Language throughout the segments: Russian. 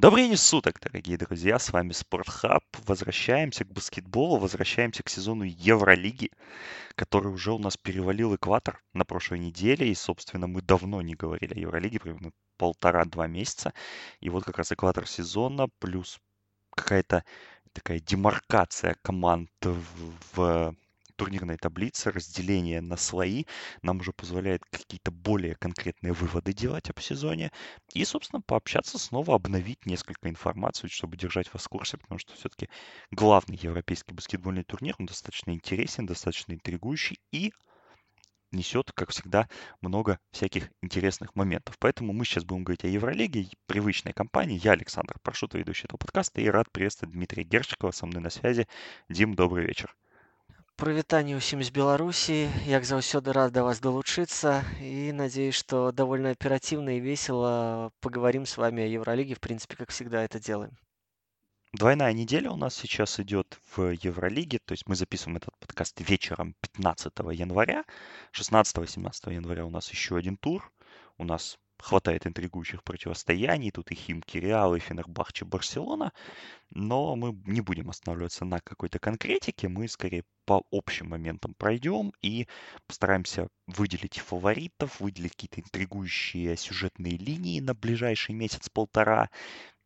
Добрый день суток, дорогие друзья, с вами Спортхаб. Возвращаемся к баскетболу, возвращаемся к сезону Евролиги, который уже у нас перевалил экватор на прошлой неделе. И, собственно, мы давно не говорили о Евролиге, примерно полтора-два месяца. И вот как раз экватор сезона плюс какая-то такая демаркация команд в турнирной таблице, разделение на слои нам уже позволяет какие-то более конкретные выводы делать об сезоне и, собственно, пообщаться снова, обновить несколько информации, чтобы держать вас в курсе, потому что все-таки главный европейский баскетбольный турнир, он достаточно интересен, достаточно интригующий и несет, как всегда, много всяких интересных моментов. Поэтому мы сейчас будем говорить о Евролиге, привычной компании. Я Александр Прошут, ведущий этого подкаста, и рад приветствовать Дмитрия Герчикова со мной на связи. Дим, добрый вечер Прывітанне ўсім з Беларусі. Як заўсёды рад да вас долучиться и надеюсь, что довольно оперативно и весело поговорим с вами о Евролиге. В принципе, как всегда это делаем. Двойная неделя у нас сейчас идет в Евролиге, то есть мы записываем этот подкаст вечером 15 января. 16-17 января у нас еще один тур. У нас хватает интригующих противостояний. Тут и Химки, Реал, и Фенербахче, Барселона. Но мы не будем останавливаться на какой-то конкретике. Мы скорее по общим моментам пройдем и постараемся выделить фаворитов, выделить какие-то интригующие сюжетные линии на ближайший месяц-полтора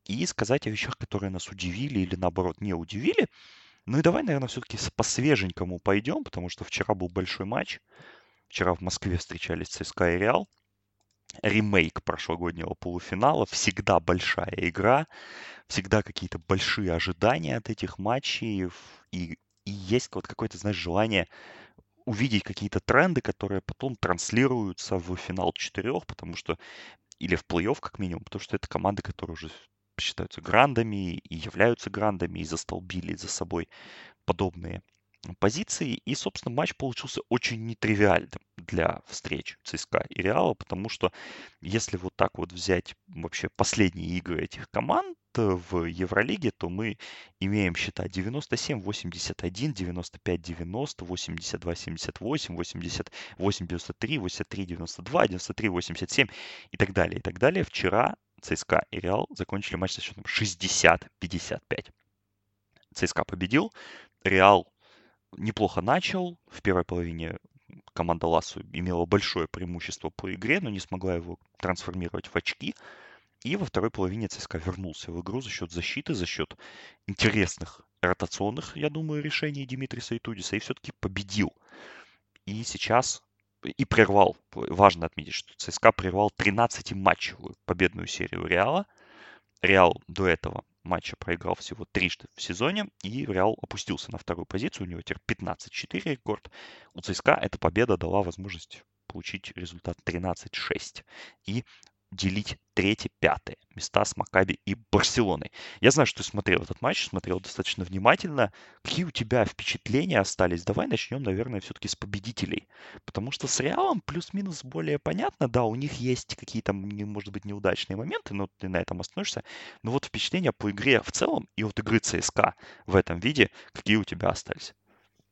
и сказать о вещах, которые нас удивили или наоборот не удивили. Ну и давай, наверное, все-таки по свеженькому пойдем, потому что вчера был большой матч. Вчера в Москве встречались ЦСКА и Реал ремейк прошлогоднего полуфинала. Всегда большая игра, всегда какие-то большие ожидания от этих матчей. И, и есть вот какое-то, знаешь, желание увидеть какие-то тренды, которые потом транслируются в финал четырех, потому что или в плей-офф как минимум, потому что это команды, которые уже считаются грандами и являются грандами и застолбили за собой подобные позиции. И, собственно, матч получился очень нетривиальным для встреч ЦСКА и Реала, потому что если вот так вот взять вообще последние игры этих команд в Евролиге, то мы имеем счета 97-81, 95-90, 82-78, 88-93, 83-92, 93-87 и так далее, и так далее. Вчера ЦСКА и Реал закончили матч со счетом 60-55. ЦСКА победил, Реал неплохо начал. В первой половине команда Ласу имела большое преимущество по игре, но не смогла его трансформировать в очки. И во второй половине ЦСКА вернулся в игру за счет защиты, за счет интересных ротационных, я думаю, решений Димитриса и Тудиса, и все-таки победил. И сейчас и прервал, важно отметить, что ЦСКА прервал 13-матчевую победную серию Реала. Реал до этого матча проиграл всего трижды в сезоне, и Реал опустился на вторую позицию. У него теперь 15-4 рекорд. У ЦСКА эта победа дала возможность получить результат 13-6. И делить третье, пятое места с Макаби и Барселоной. Я знаю, что ты смотрел этот матч, смотрел достаточно внимательно. Какие у тебя впечатления остались? Давай начнем, наверное, все-таки с победителей. Потому что с Реалом плюс-минус более понятно. Да, у них есть какие-то, может быть, неудачные моменты, но ты на этом остановишься. Но вот впечатления по игре в целом и от игры ЦСКА в этом виде, какие у тебя остались?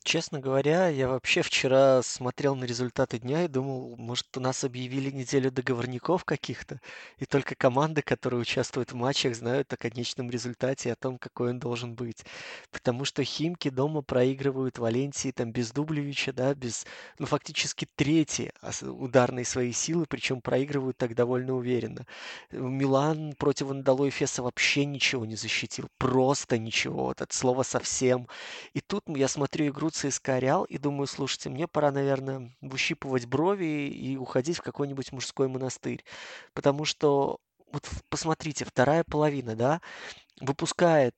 Честно говоря, я вообще вчера смотрел на результаты дня и думал, может, у нас объявили неделю договорников каких-то, и только команды, которые участвуют в матчах, знают о конечном результате и о том, какой он должен быть. Потому что Химки дома проигрывают Валенсии там без Дублевича, да, без, ну, фактически третьи ударные свои силы, причем проигрывают так довольно уверенно. Милан против Андалой Феса вообще ничего не защитил, просто ничего, вот от слова совсем. И тут я смотрю игру ЦСКА Реал и думаю, слушайте, мне пора, наверное, выщипывать брови и уходить в какой-нибудь мужской монастырь. Потому что, вот посмотрите, вторая половина, да, выпускает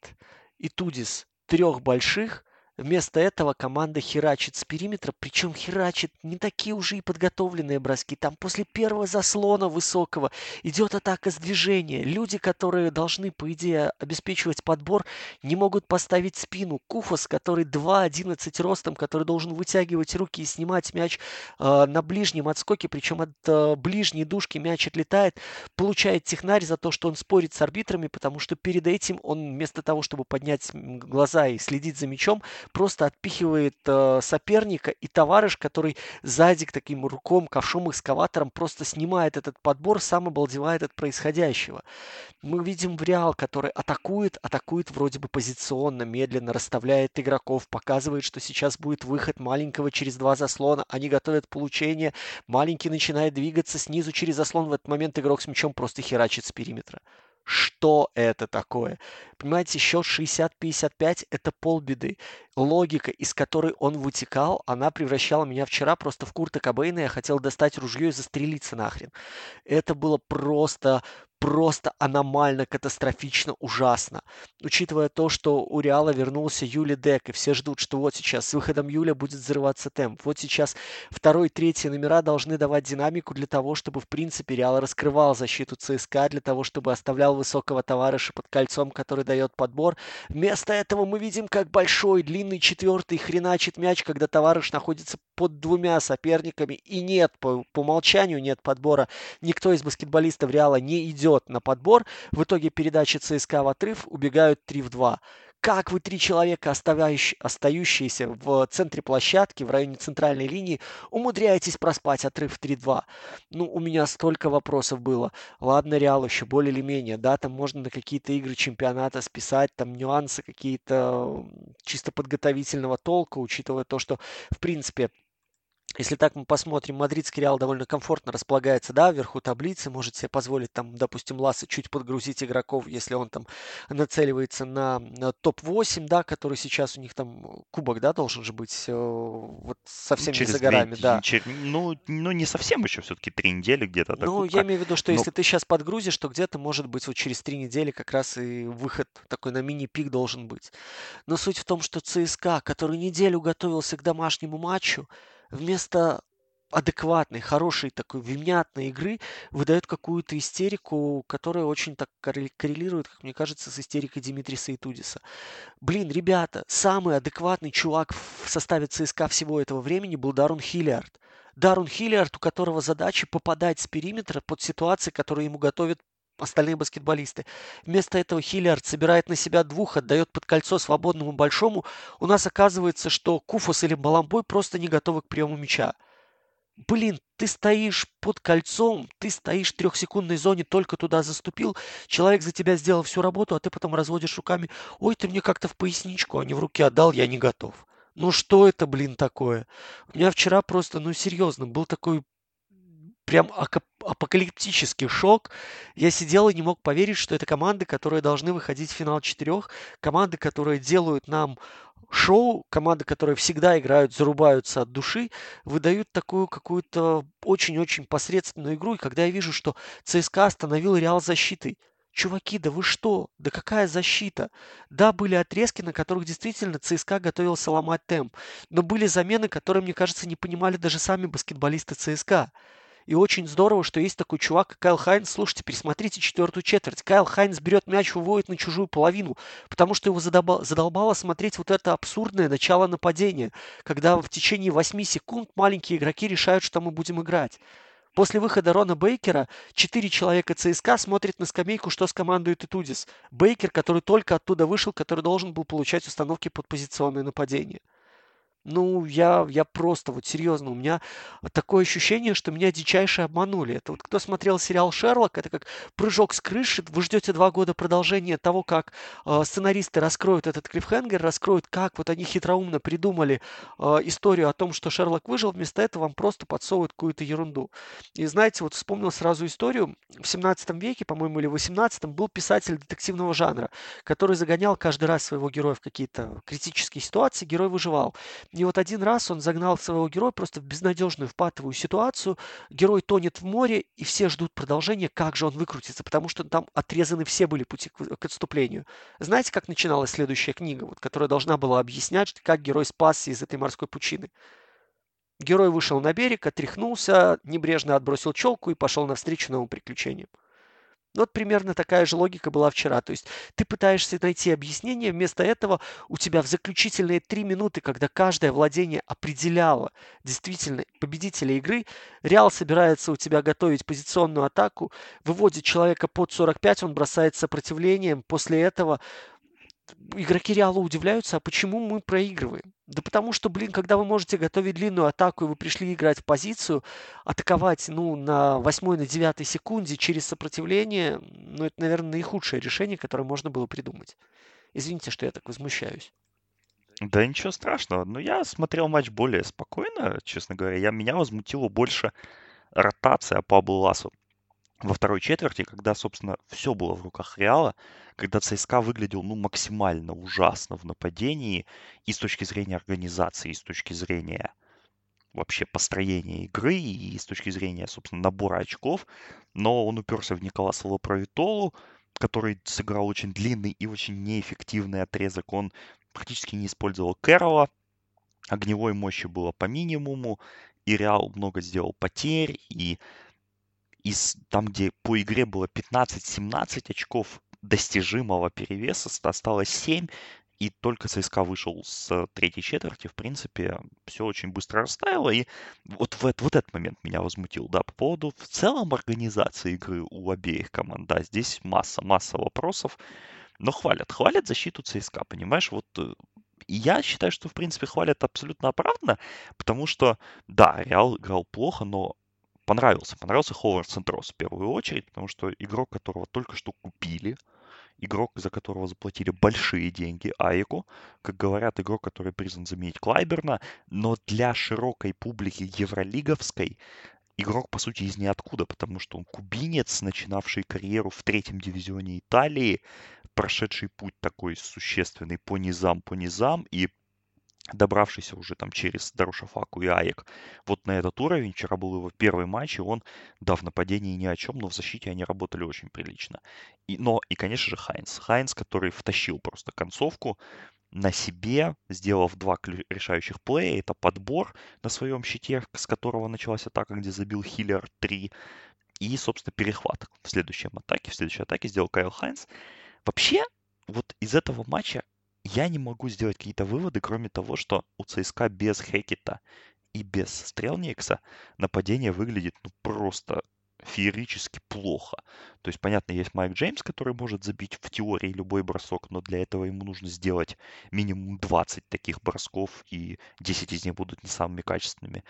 Итудис трех больших, Вместо этого команда херачит с периметра, причем херачит не такие уже и подготовленные броски. Там после первого заслона высокого идет атака с движения. Люди, которые должны, по идее, обеспечивать подбор, не могут поставить спину. Куфас, который 2.11 ростом, который должен вытягивать руки и снимать мяч э, на ближнем отскоке, причем от э, ближней дужки мяч отлетает, получает технарь за то, что он спорит с арбитрами, потому что перед этим он вместо того, чтобы поднять глаза и следить за мячом, просто отпихивает э, соперника, и товарищ, который сзади таким руком, ковшом, экскаватором просто снимает этот подбор, сам обалдевает от происходящего. Мы видим в Реал, который атакует, атакует вроде бы позиционно, медленно, расставляет игроков, показывает, что сейчас будет выход маленького через два заслона, они готовят получение, маленький начинает двигаться снизу через заслон, в этот момент игрок с мячом просто херачит с периметра. Что это такое? Понимаете, счет 60-55 – это полбеды. Логика, из которой он вытекал, она превращала меня вчера просто в Курта Кобейна. Я хотел достать ружье и застрелиться нахрен. Это было просто просто аномально, катастрофично, ужасно. Учитывая то, что у Реала вернулся Юли Дек, и все ждут, что вот сейчас с выходом Юля будет взрываться темп. Вот сейчас второй, третий номера должны давать динамику для того, чтобы, в принципе, Реал раскрывал защиту ЦСКА, для того, чтобы оставлял высокого товарища под кольцом, который дает подбор. Вместо этого мы видим, как большой, длинный четвертый хреначит мяч, когда товарищ находится под двумя соперниками, и нет, по, по умолчанию нет подбора. Никто из баскетболистов Реала не идет на подбор. В итоге передачи ЦСКА в отрыв убегают 3 в 2. Как вы три человека, остающиеся в центре площадки, в районе центральной линии, умудряетесь проспать отрыв 3-2? Ну, у меня столько вопросов было. Ладно, Реал еще более или менее, да, там можно на какие-то игры чемпионата списать, там нюансы какие-то чисто подготовительного толка, учитывая то, что, в принципе, если так мы посмотрим, мадридский Реал довольно комфортно располагается, да, вверху таблицы, может себе позволить там, допустим, Ласса чуть подгрузить игроков, если он там нацеливается на, на топ-8, да, который сейчас у них там кубок, да, должен же быть э, вот совсем ну, через не за горами, две, да. Через, ну, ну, не совсем еще, все-таки три недели где-то. Ну, кубка. я имею в виду, что Но... если ты сейчас подгрузишь, то где-то, может быть, вот через три недели как раз и выход такой на мини-пик должен быть. Но суть в том, что ЦСКА, который неделю готовился к домашнему матчу, вместо адекватной, хорошей такой внятной игры выдает какую-то истерику, которая очень так коррелирует, как мне кажется, с истерикой Димитриса и Тудиса. Блин, ребята, самый адекватный чувак в составе ЦСКА всего этого времени был Дарун Хиллиард. Дарун Хиллиард, у которого задача попадать с периметра под ситуации, которые ему готовят остальные баскетболисты. Вместо этого Хиллиард собирает на себя двух, отдает под кольцо свободному большому. У нас оказывается, что Куфус или Баламбой просто не готовы к приему мяча. Блин, ты стоишь под кольцом, ты стоишь в трехсекундной зоне, только туда заступил, человек за тебя сделал всю работу, а ты потом разводишь руками. Ой, ты мне как-то в поясничку, а не в руки отдал, я не готов. Ну что это, блин, такое? У меня вчера просто, ну серьезно, был такой прям апокалиптический шок. Я сидел и не мог поверить, что это команды, которые должны выходить в финал четырех, команды, которые делают нам шоу, команды, которые всегда играют, зарубаются от души, выдают такую какую-то очень-очень посредственную игру. И когда я вижу, что ЦСКА остановил Реал защитой, Чуваки, да вы что? Да какая защита? Да, были отрезки, на которых действительно ЦСКА готовился ломать темп. Но были замены, которые, мне кажется, не понимали даже сами баскетболисты ЦСКА. И очень здорово, что есть такой чувак, как Кайл Хайнс. Слушайте, пересмотрите четвертую четверть. Кайл Хайнс берет мяч, выводит на чужую половину, потому что его задолбало, задолбало смотреть вот это абсурдное начало нападения, когда в течение 8 секунд маленькие игроки решают, что мы будем играть. После выхода Рона Бейкера четыре человека ЦСКА смотрят на скамейку, что скомандует Итудис. Бейкер, который только оттуда вышел, который должен был получать установки под позиционное нападение. Ну, я, я просто, вот серьезно, у меня такое ощущение, что меня дичайше обманули. Это вот кто смотрел сериал «Шерлок», это как прыжок с крыши, вы ждете два года продолжения того, как э, сценаристы раскроют этот клиффхенгер, раскроют, как вот они хитроумно придумали э, историю о том, что Шерлок выжил, вместо этого вам просто подсовывают какую-то ерунду. И знаете, вот вспомнил сразу историю, в 17 веке, по-моему, или в 18 был писатель детективного жанра, который загонял каждый раз своего героя в какие-то критические ситуации, герой выживал. И вот один раз он загнал своего героя просто в безнадежную впатовую ситуацию. Герой тонет в море, и все ждут продолжения, как же он выкрутится, потому что там отрезаны все были пути к, к отступлению. Знаете, как начиналась следующая книга, вот, которая должна была объяснять, как герой спасся из этой морской пучины? Герой вышел на берег, отряхнулся, небрежно отбросил челку и пошел навстречу новым приключениям. Вот примерно такая же логика была вчера. То есть ты пытаешься найти объяснение, вместо этого у тебя в заключительные три минуты, когда каждое владение определяло действительно победителя игры, Реал собирается у тебя готовить позиционную атаку, выводит человека под 45, он бросает сопротивлением, после этого игроки Реала удивляются, а почему мы проигрываем? Да потому что, блин, когда вы можете готовить длинную атаку, и вы пришли играть в позицию, атаковать, ну, на восьмой, на девятой секунде через сопротивление, ну, это, наверное, наихудшее решение, которое можно было придумать. Извините, что я так возмущаюсь. Да ничего страшного. Но я смотрел матч более спокойно, честно говоря. Я, меня возмутило больше ротация Пабло Ласу во второй четверти, когда, собственно, все было в руках Реала, когда ЦСКА выглядел, ну, максимально ужасно в нападении и с точки зрения организации, и с точки зрения вообще построения игры, и с точки зрения, собственно, набора очков. Но он уперся в Николаса Лапровитолу, который сыграл очень длинный и очень неэффективный отрезок. Он практически не использовал Кэрола, огневой мощи было по минимуму, и Реал много сделал потерь, и из, там, где по игре было 15-17 очков достижимого перевеса, осталось 7, и только ЦСКА вышел с третьей четверти, в принципе, все очень быстро растаяло, и вот, в, вот этот момент меня возмутил, да, по поводу в целом организации игры у обеих команд, да, здесь масса, масса вопросов, но хвалят, хвалят защиту ЦСКА, понимаешь, вот э, и я считаю, что, в принципе, хвалят абсолютно оправданно, потому что, да, Реал играл плохо, но понравился. Понравился Ховард Сентрос в первую очередь, потому что игрок, которого только что купили, игрок, за которого заплатили большие деньги Айку, как говорят, игрок, который признан заменить Клайберна, но для широкой публики евролиговской игрок, по сути, из ниоткуда, потому что он кубинец, начинавший карьеру в третьем дивизионе Италии, прошедший путь такой существенный по низам, по низам, и добравшийся уже там через Дарушафаку и Аек вот на этот уровень. Вчера был его первый матч, и он, да, в нападении ни о чем, но в защите они работали очень прилично. И, но и, конечно же, Хайнс. Хайнс, который втащил просто концовку на себе, сделав два решающих play я. Это подбор на своем щите, с которого началась атака, где забил Хиллиард 3. И, собственно, перехват в следующем атаке. В следующей атаке сделал Кайл Хайнс. Вообще, вот из этого матча я не могу сделать какие-то выводы, кроме того, что у ЦСКА без Хэкетта и без Стрелникса нападение выглядит ну, просто феерически плохо. То есть, понятно, есть Майк Джеймс, который может забить в теории любой бросок, но для этого ему нужно сделать минимум 20 таких бросков, и 10 из них будут не самыми качественными.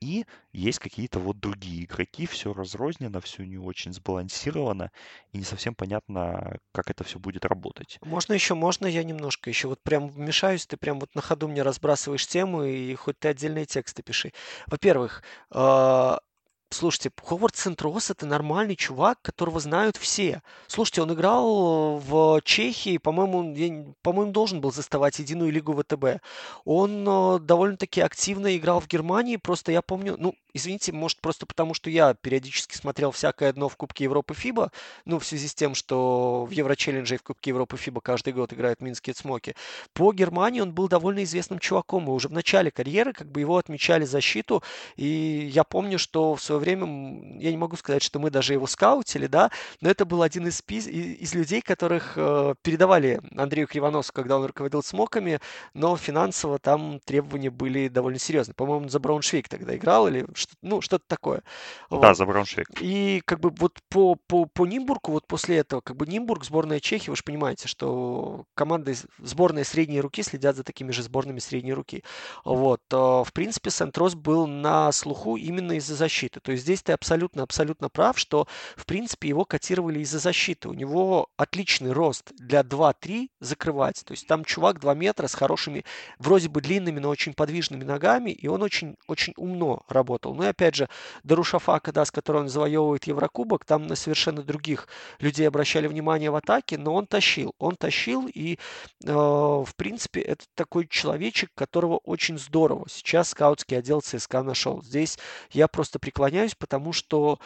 И есть какие-то вот другие игроки, все разрознено, все не очень сбалансировано, и не совсем понятно, как это все будет работать. Можно еще, можно я немножко еще вот прям вмешаюсь, ты прям вот на ходу мне разбрасываешь тему, и хоть ты отдельные тексты пиши. Во-первых, а, Слушайте, Ховард Сентрос это нормальный чувак, которого знают все. Слушайте, он играл в Чехии, по-моему, по-моему, должен был заставать единую лигу ВТБ. Он э, довольно-таки активно играл в Германии, просто я помню, ну, извините, может, просто потому, что я периодически смотрел всякое дно в Кубке Европы ФИБА, ну, в связи с тем, что в Еврочеллендже и в Кубке Европы ФИБА каждый год играют минские цмоки. По Германии он был довольно известным чуваком, и уже в начале карьеры как бы его отмечали защиту, и я помню, что в свое свое время, я не могу сказать, что мы даже его скаутили, да, но это был один из, из людей, которых э, передавали Андрею Кривоносу, когда он руководил смоками, но финансово там требования были довольно серьезные. По-моему, за Брауншвейк тогда играл или что, ну, что-то такое. Вот. Да, за Брауншвейк. И как бы вот по, по, по Нимбургу, вот после этого, как бы Нимбург, сборная Чехии, вы же понимаете, что команды сборные средней руки следят за такими же сборными средней руки. Вот. Э, в принципе, Сентрос был на слуху именно из-за защиты. То есть здесь ты абсолютно-абсолютно прав, что, в принципе, его котировали из-за защиты. У него отличный рост для 2-3 закрывать. То есть там чувак 2 метра с хорошими, вроде бы длинными, но очень подвижными ногами, и он очень-очень умно работал. Ну и опять же, Дарушафака, да, с которой он завоевывает Еврокубок, там на совершенно других людей обращали внимание в атаке, но он тащил. Он тащил, и, э, в принципе, это такой человечек, которого очень здорово сейчас скаутский отдел ЦСКА нашел. Здесь я просто преклоняюсь склоняюсь, потому что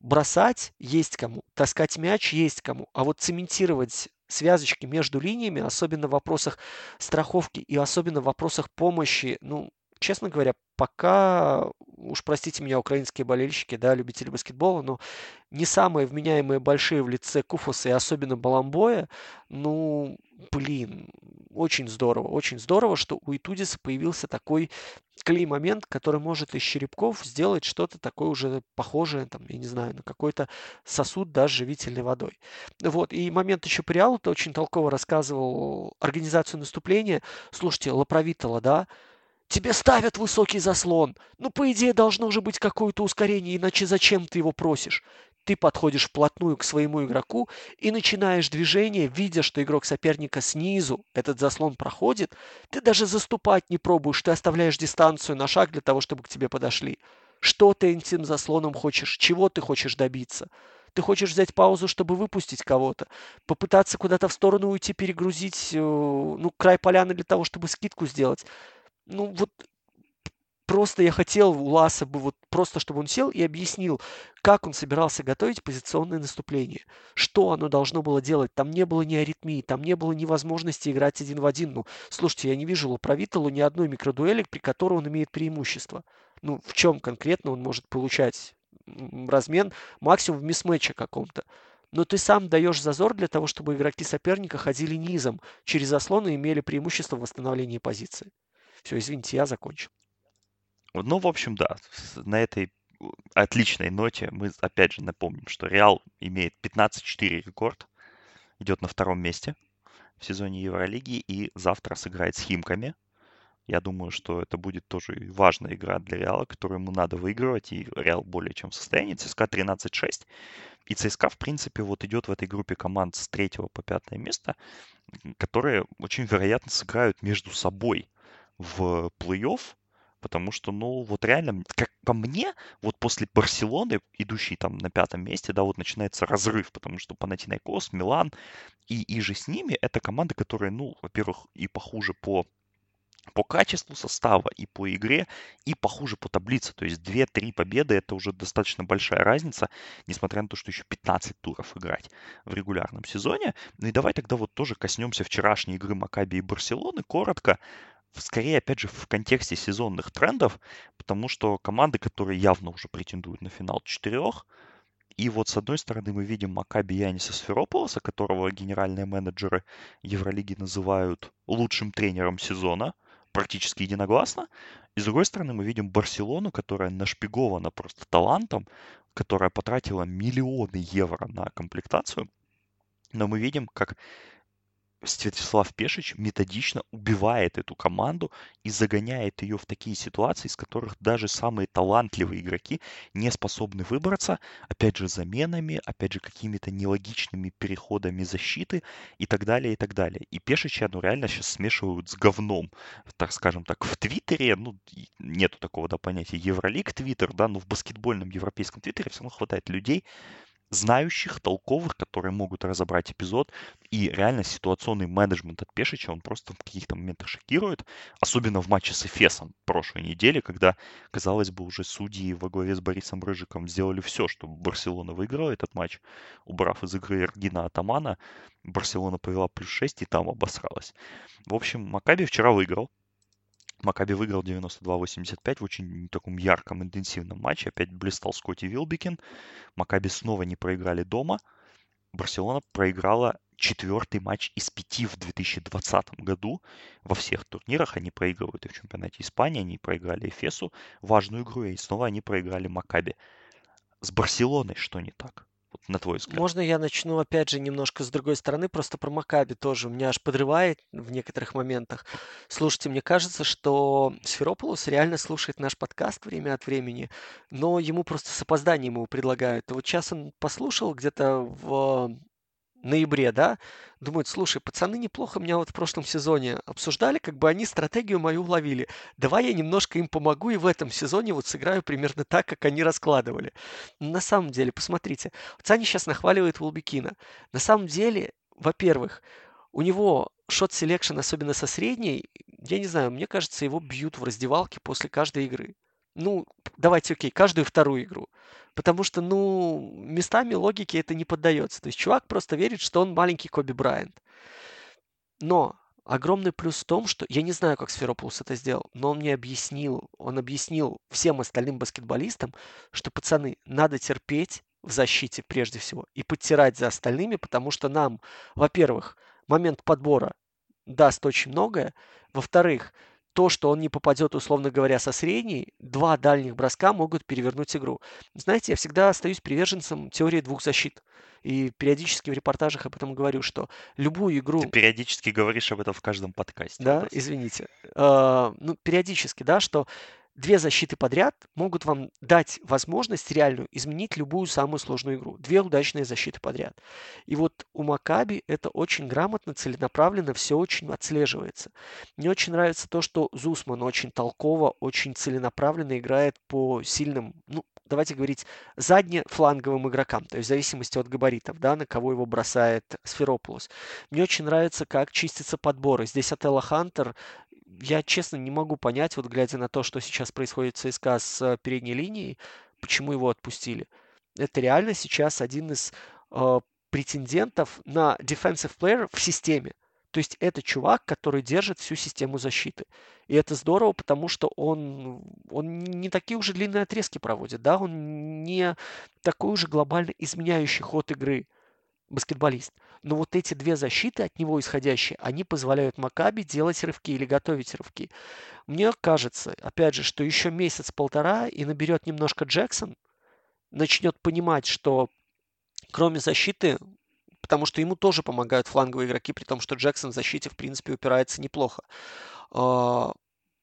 бросать есть кому, таскать мяч есть кому, а вот цементировать связочки между линиями, особенно в вопросах страховки и особенно в вопросах помощи, ну, честно говоря, пока, уж простите меня, украинские болельщики, да, любители баскетбола, но не самые вменяемые большие в лице Куфуса и особенно Баламбоя, ну, блин, очень здорово, очень здорово, что у Итудиса появился такой клей-момент, который может из черепков сделать что-то такое уже похожее, там, я не знаю, на какой-то сосуд даже живительной водой. Вот, и момент еще по Реалу, ты очень толково рассказывал организацию наступления. Слушайте, Лапровитала, да, Тебе ставят высокий заслон. Ну, по идее, должно уже быть какое-то ускорение, иначе зачем ты его просишь? Ты подходишь вплотную к своему игроку и начинаешь движение, видя, что игрок соперника снизу этот заслон проходит. Ты даже заступать не пробуешь, ты оставляешь дистанцию на шаг для того, чтобы к тебе подошли. Что ты этим заслоном хочешь? Чего ты хочешь добиться? Ты хочешь взять паузу, чтобы выпустить кого-то, попытаться куда-то в сторону уйти, перегрузить э, ну, край поляны для того, чтобы скидку сделать ну вот просто я хотел у Ласа бы вот просто, чтобы он сел и объяснил, как он собирался готовить позиционное наступление, что оно должно было делать. Там не было ни аритмии, там не было ни возможности играть один в один. Ну, слушайте, я не вижу Лапровиталу ни одной микродуэли, при которой он имеет преимущество. Ну, в чем конкретно он может получать размен максимум в мисс-матче каком-то. Но ты сам даешь зазор для того, чтобы игроки соперника ходили низом через заслоны и имели преимущество в восстановлении позиции. Все, извините, я закончил. Ну, в общем, да, на этой отличной ноте мы опять же напомним, что Реал имеет 15-4 рекорд, идет на втором месте в сезоне Евролиги и завтра сыграет с Химками. Я думаю, что это будет тоже важная игра для Реала, которую ему надо выигрывать, и Реал более чем в состоянии. ЦСКА 13-6. И ЦСКА, в принципе, вот идет в этой группе команд с третьего по пятое место, которые очень вероятно сыграют между собой – в плей-офф, потому что, ну, вот реально, как по мне, вот после Барселоны, идущей там на пятом месте, да, вот начинается разрыв, потому что Панатинайкос, Милан и, и же с ними, это команды, которые, ну, во-первых, и похуже по по качеству состава и по игре, и похуже по таблице. То есть 2-3 победы это уже достаточно большая разница, несмотря на то, что еще 15 туров играть в регулярном сезоне. Ну и давай тогда вот тоже коснемся вчерашней игры Макаби и Барселоны. Коротко, скорее, опять же, в контексте сезонных трендов, потому что команды, которые явно уже претендуют на финал четырех, и вот с одной стороны мы видим Макаби Яниса Сферополоса, которого генеральные менеджеры Евролиги называют лучшим тренером сезона, практически единогласно. И с другой стороны мы видим Барселону, которая нашпигована просто талантом, которая потратила миллионы евро на комплектацию. Но мы видим, как Святослав Пешич методично убивает эту команду и загоняет ее в такие ситуации, из которых даже самые талантливые игроки не способны выбраться, опять же, заменами, опять же, какими-то нелогичными переходами защиты и так далее, и так далее. И Пешича, ну, реально сейчас смешивают с говном, так скажем так, в Твиттере, ну, нету такого, да, понятия Евролиг Твиттер, да, но в баскетбольном европейском Твиттере все равно хватает людей, знающих, толковых, которые могут разобрать эпизод. И реально ситуационный менеджмент от Пешича, он просто в каких-то моментах шокирует. Особенно в матче с Эфесом прошлой недели, когда, казалось бы, уже судьи во главе с Борисом Рыжиком сделали все, чтобы Барселона выиграла этот матч, убрав из игры Эргина Атамана. Барселона повела плюс 6 и там обосралась. В общем, Макаби вчера выиграл. Макаби выиграл 92-85 в очень таком ярком, интенсивном матче. Опять блистал Скотти Вилбикин. Макаби снова не проиграли дома. Барселона проиграла четвертый матч из пяти в 2020 году. Во всех турнирах они проигрывают и в чемпионате Испании. Они проиграли Эфесу важную игру, и снова они проиграли Макаби. С Барселоной что не так? На твой взгляд. Можно я начну опять же немножко с другой стороны, просто про Макаби тоже. Меня аж подрывает в некоторых моментах. Слушайте, мне кажется, что Сферополус реально слушает наш подкаст время от времени, но ему просто с опозданием его предлагают. Вот сейчас он послушал где-то в ноябре, да, думают, слушай, пацаны неплохо меня вот в прошлом сезоне обсуждали, как бы они стратегию мою уловили. Давай я немножко им помогу и в этом сезоне вот сыграю примерно так, как они раскладывали. На самом деле, посмотрите, Цани сейчас нахваливает Волбекина. На самом деле, во-первых, у него shot selection, особенно со средней, я не знаю, мне кажется, его бьют в раздевалке после каждой игры. Ну, давайте, окей, каждую вторую игру. Потому что, ну, местами логике это не поддается. То есть чувак просто верит, что он маленький Коби Брайант. Но огромный плюс в том, что я не знаю, как Сферопулос это сделал, но он мне объяснил, он объяснил всем остальным баскетболистам, что, пацаны, надо терпеть в защите прежде всего и подтирать за остальными, потому что нам, во-первых, момент подбора даст очень многое. Во-вторых, то, что он не попадет, условно говоря, со средней, два дальних броска могут перевернуть игру. Знаете, я всегда остаюсь приверженцем теории двух защит. И периодически в репортажах об этом говорю, что любую игру... Ты периодически говоришь об этом в каждом подкасте. Да, извините. Uh, ну, периодически, да, что две защиты подряд могут вам дать возможность реальную изменить любую самую сложную игру. Две удачные защиты подряд. И вот у Макаби это очень грамотно, целенаправленно, все очень отслеживается. Мне очень нравится то, что Зусман очень толково, очень целенаправленно играет по сильным, ну, давайте говорить, заднефланговым игрокам, то есть в зависимости от габаритов, да, на кого его бросает Сферопулос. Мне очень нравится, как чистятся подборы. Здесь Ателла Хантер я, честно, не могу понять, вот глядя на то, что сейчас происходит в ЦСКА с э, передней линией, почему его отпустили. Это реально сейчас один из э, претендентов на defensive player в системе. То есть это чувак, который держит всю систему защиты. И это здорово, потому что он, он не такие уже длинные отрезки проводит, да, он не такой уже глобально изменяющий ход игры баскетболист. Но вот эти две защиты от него исходящие, они позволяют Макаби делать рывки или готовить рывки. Мне кажется, опять же, что еще месяц-полтора и наберет немножко Джексон, начнет понимать, что кроме защиты, потому что ему тоже помогают фланговые игроки, при том, что Джексон в защите, в принципе, упирается неплохо. А,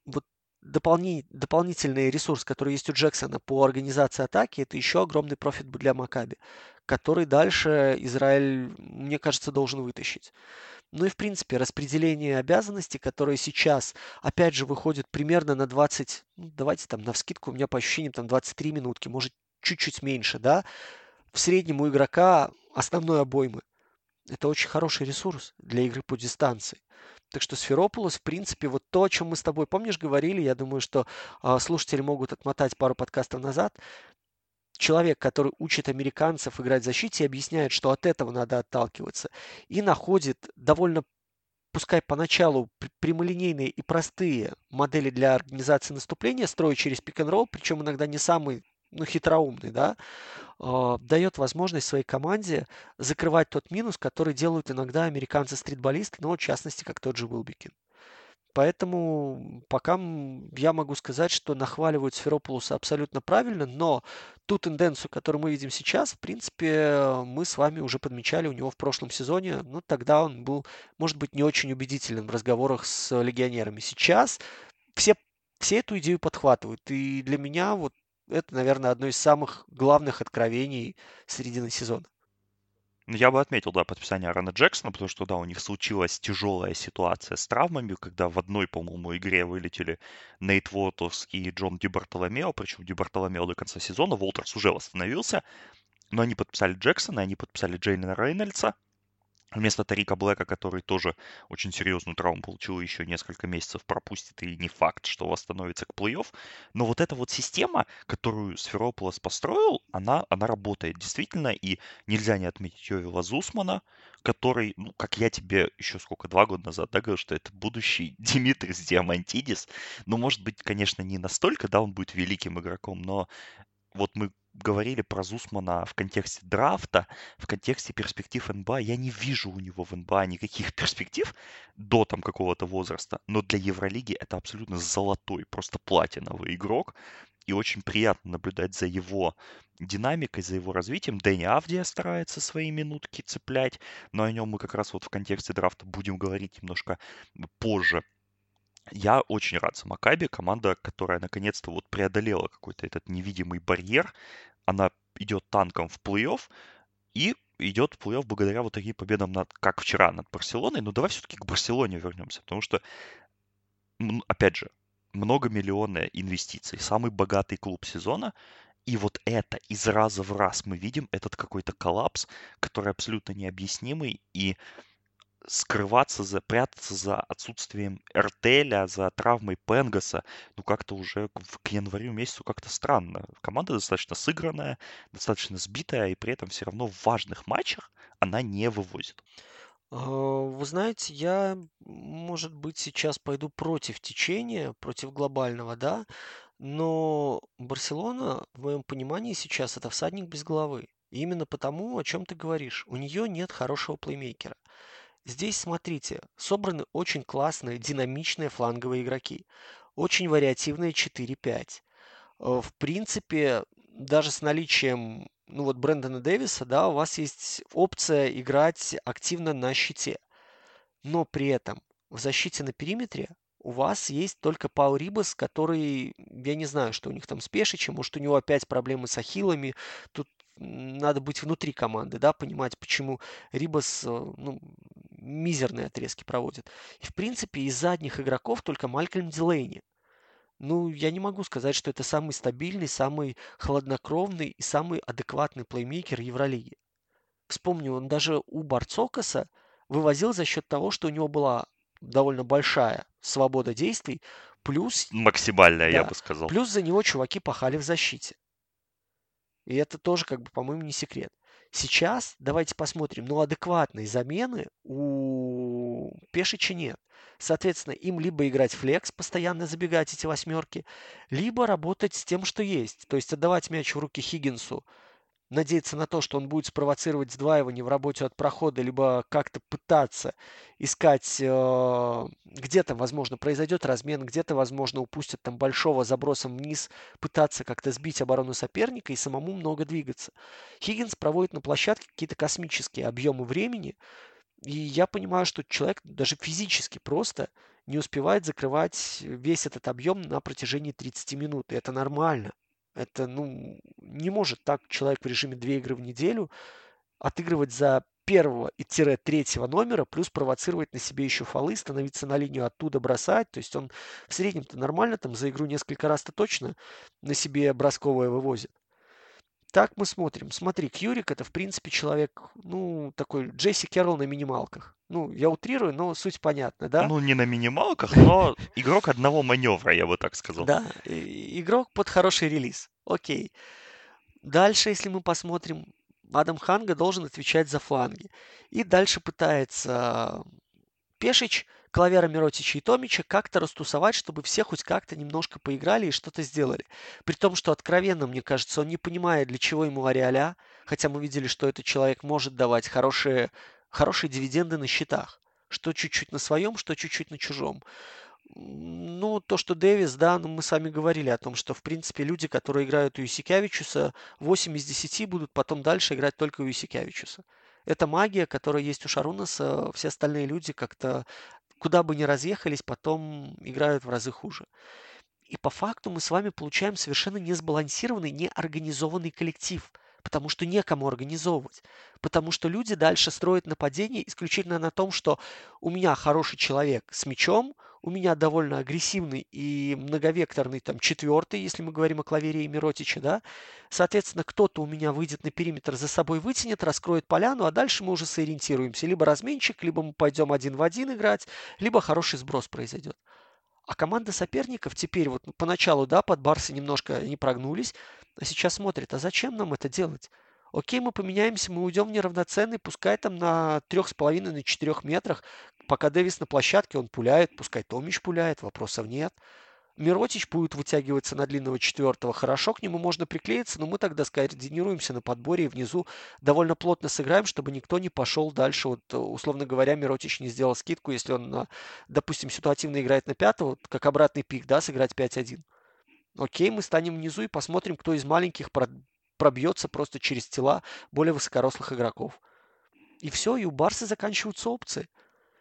вот дополни, дополнительный ресурс, который есть у Джексона по организации атаки, это еще огромный профит для Макаби, который дальше Израиль, мне кажется, должен вытащить. Ну и, в принципе, распределение обязанностей, которое сейчас, опять же, выходит примерно на 20, ну, давайте там на вскидку, у меня по ощущениям там 23 минутки, может чуть-чуть меньше, да, в среднем у игрока основной обоймы. Это очень хороший ресурс для игры по дистанции. Так что Сферопулос, в принципе, вот то, о чем мы с тобой, помнишь, говорили, я думаю, что э, слушатели могут отмотать пару подкастов назад. Человек, который учит американцев играть в защите, объясняет, что от этого надо отталкиваться. И находит довольно пускай поначалу прямолинейные и простые модели для организации наступления, строя через пик-н-ролл, причем иногда не самый ну, хитроумный, да, э, дает возможность своей команде закрывать тот минус, который делают иногда американцы-стритболисты, но в частности, как тот же Уилбикин. Поэтому пока я могу сказать, что нахваливают Сферопулуса абсолютно правильно, но ту тенденцию, которую мы видим сейчас, в принципе, мы с вами уже подмечали у него в прошлом сезоне. Ну, тогда он был, может быть, не очень убедительным в разговорах с легионерами. Сейчас все, все эту идею подхватывают. И для меня вот это, наверное, одно из самых главных откровений середины сезона. Ну, я бы отметил, да, подписание Аарона Джексона, потому что, да, у них случилась тяжелая ситуация с травмами, когда в одной, по-моему, игре вылетели Нейт Уотерс и Джон Ди Бартоломео, причем Ди Бартоломео до конца сезона, Уотерс уже восстановился, но они подписали Джексона, они подписали Джейна Рейнольдса, Вместо Тарика Блэка, который тоже очень серьезную травму получил еще несколько месяцев пропустит, и не факт, что восстановится к плей-офф. Но вот эта вот система, которую Сферополос построил, она, она работает действительно, и нельзя не отметить Йовила Зусмана, который, ну, как я тебе еще сколько, два года назад, да, говорил, что это будущий Димитрис Диамантидис. Ну, может быть, конечно, не настолько, да, он будет великим игроком, но вот мы говорили про Зусмана в контексте драфта, в контексте перспектив НБА. Я не вижу у него в НБА никаких перспектив до там какого-то возраста, но для Евролиги это абсолютно золотой, просто платиновый игрок. И очень приятно наблюдать за его динамикой, за его развитием. Дэнни Авдия старается свои минутки цеплять, но о нем мы как раз вот в контексте драфта будем говорить немножко позже. Я очень рад за Макаби, команда, которая наконец-то вот преодолела какой-то этот невидимый барьер. Она идет танком в плей-офф и идет плей-офф благодаря вот таким победам, над, как вчера над Барселоной. Но давай все-таки к Барселоне вернемся, потому что, опять же, многомиллионные инвестиции, самый богатый клуб сезона, и вот это из раза в раз мы видим этот какой-то коллапс, который абсолютно необъяснимый, и скрываться, за, прятаться за отсутствием Эртеля, за травмой Пенгаса, ну как-то уже к январю месяцу как-то странно. Команда достаточно сыгранная, достаточно сбитая, и при этом все равно в важных матчах она не вывозит. А, вы знаете, я, может быть, сейчас пойду против течения, против глобального, да, но Барселона, в моем понимании, сейчас это всадник без головы. И именно потому, о чем ты говоришь. У нее нет хорошего плеймейкера. Здесь, смотрите, собраны очень классные, динамичные фланговые игроки. Очень вариативные 4-5. Э, в принципе, даже с наличием ну вот Брэндона Дэвиса, да, у вас есть опция играть активно на щите. Но при этом в защите на периметре у вас есть только Пау Рибас, который, я не знаю, что у них там с Пешичем, может, у него опять проблемы с ахиллами. Тут надо быть внутри команды, да, понимать, почему Рибас э, ну, мизерные отрезки проводит. И, в принципе, из задних игроков только Малькольм Дилейни. Ну, я не могу сказать, что это самый стабильный, самый хладнокровный и самый адекватный плеймейкер Евролиги. Вспомню, он даже у Барцокаса вывозил за счет того, что у него была довольно большая свобода действий, плюс... Максимальная, да, я бы сказал. Плюс за него чуваки пахали в защите. И это тоже, как бы, по-моему, не секрет. Сейчас давайте посмотрим, ну, адекватной замены у Пешича нет. Соответственно, им либо играть флекс, постоянно забегать эти восьмерки, либо работать с тем, что есть. То есть отдавать мяч в руки Хиггинсу, надеяться на то, что он будет спровоцировать сдваивание в работе от прохода, либо как-то пытаться искать, э, где-то, возможно, произойдет размен, где-то, возможно, упустят там большого забросом вниз, пытаться как-то сбить оборону соперника и самому много двигаться. Хиггинс проводит на площадке какие-то космические объемы времени, и я понимаю, что человек даже физически просто не успевает закрывать весь этот объем на протяжении 30 минут. И это нормально. Это, ну, не может так человек в режиме две игры в неделю отыгрывать за первого и тире третьего номера, плюс провоцировать на себе еще фолы, становиться на линию оттуда бросать. То есть он в среднем-то нормально, там за игру несколько раз-то точно на себе бросковое вывозит. Так мы смотрим. Смотри, Кьюрик это, в принципе, человек, ну, такой Джесси Керролл на минималках. Ну, я утрирую, но суть понятна, да? Ну, не на минималках, но игрок одного маневра, я бы так сказал. Да, игрок под хороший релиз. Окей. Дальше, если мы посмотрим, Адам Ханга должен отвечать за фланги. И дальше пытается Пешич Клавера Миротича и Томича как-то растусовать, чтобы все хоть как-то немножко поиграли и что-то сделали. При том, что откровенно, мне кажется, он не понимает, для чего ему Ариаля, хотя мы видели, что этот человек может давать хорошие, хорошие дивиденды на счетах. Что чуть-чуть на своем, что чуть-чуть на чужом. Ну, то, что Дэвис, да, ну, мы сами говорили о том, что, в принципе, люди, которые играют у Юсикявичуса, 8 из 10 будут потом дальше играть только у Юсикявичуса. Это магия, которая есть у Шарунаса. Все остальные люди как-то куда бы ни разъехались, потом играют в разы хуже. И по факту мы с вами получаем совершенно несбалансированный, неорганизованный коллектив, потому что некому организовывать. Потому что люди дальше строят нападение исключительно на том, что у меня хороший человек с мячом, у меня довольно агрессивный и многовекторный там четвертый, если мы говорим о Клавере и Миротиче, да. Соответственно, кто-то у меня выйдет на периметр, за собой вытянет, раскроет поляну, а дальше мы уже сориентируемся. Либо разменчик, либо мы пойдем один в один играть, либо хороший сброс произойдет. А команда соперников теперь вот поначалу, да, под Барсы немножко не прогнулись, а сейчас смотрят, а зачем нам это делать? Окей, мы поменяемся, мы уйдем неравноценный, пускай там на трех с половиной, на четырех метрах, пока Дэвис на площадке, он пуляет, пускай Томич пуляет, вопросов нет. Миротич будет вытягиваться на длинного четвертого. Хорошо, к нему можно приклеиться, но мы тогда скоординируемся на подборе и внизу довольно плотно сыграем, чтобы никто не пошел дальше. Вот, условно говоря, Миротич не сделал скидку, если он, допустим, ситуативно играет на пятого, как обратный пик, да, сыграть 5-1. Окей, мы станем внизу и посмотрим, кто из маленьких пробьется просто через тела более высокорослых игроков. И все, и у Барса заканчиваются опции.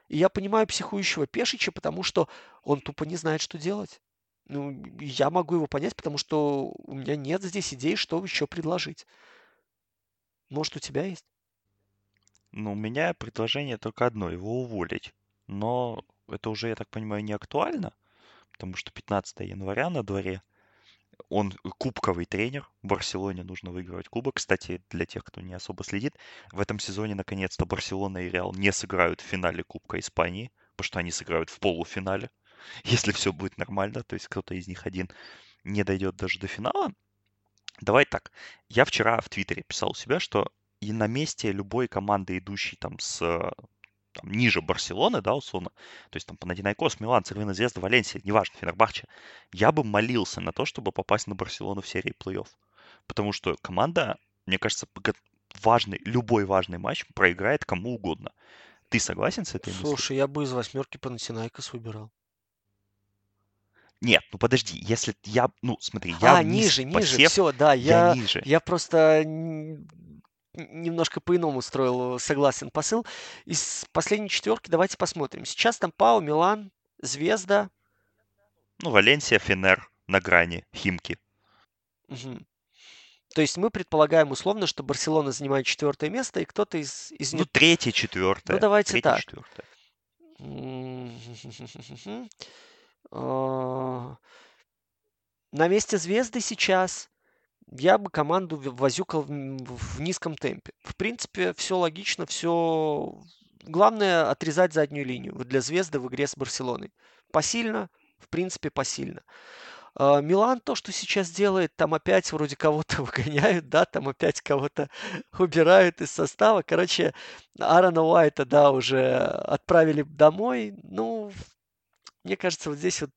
И я понимаю психующего Пешича, потому что он тупо не знает, что делать. Ну, я могу его понять, потому что у меня нет здесь идей, что еще предложить. Может, у тебя есть? Ну, у меня предложение только одно, его уволить. Но это уже, я так понимаю, не актуально, потому что 15 января на дворе – он кубковый тренер. Барселоне нужно выигрывать кубок. Кстати, для тех, кто не особо следит, в этом сезоне наконец-то Барселона и Реал не сыграют в финале Кубка Испании, потому что они сыграют в полуфинале, если все будет нормально, то есть кто-то из них один не дойдет даже до финала. Давай так. Я вчера в Твиттере писал у себя, что и на месте любой команды, идущей там с там, ниже Барселоны, да, условно, то есть там Панатинайкос, Милан, Црвена Звезда, Валенсия, неважно, Фенербахче, я бы молился на то, чтобы попасть на Барселону в серии плей-офф. Потому что команда, мне кажется, важный, любой важный матч проиграет кому угодно. Ты согласен с этой мыслью? Слушай, я бы из восьмерки Панатинайкос выбирал. Нет, ну подожди, если я, ну смотри, я А, вниз ниже, ниже, посев, все, да, я я, ниже. я просто немножко по-иному строил, согласен посыл. Из последней четверки давайте посмотрим. Сейчас там Пау, Милан, Звезда. Ну, Валенсия, Фенер на грани, Химки. Мгм. То есть мы предполагаем условно, что Барселона занимает четвертое место, и кто-то из, из Ну, них... третье, четвертое. Ну, давайте третье, так. четвертое. А, На месте Звезды сейчас я бы команду возюкал в низком темпе. В принципе, все логично, все... Главное отрезать заднюю линию для Звезды в игре с Барселоной. Посильно, в принципе, посильно. А, Милан то, что сейчас делает, там опять вроде кого-то выгоняют, да, там опять кого-то убирают из состава. Короче, Аарона Уайта, да, уже отправили домой. Ну, мне кажется, вот здесь вот,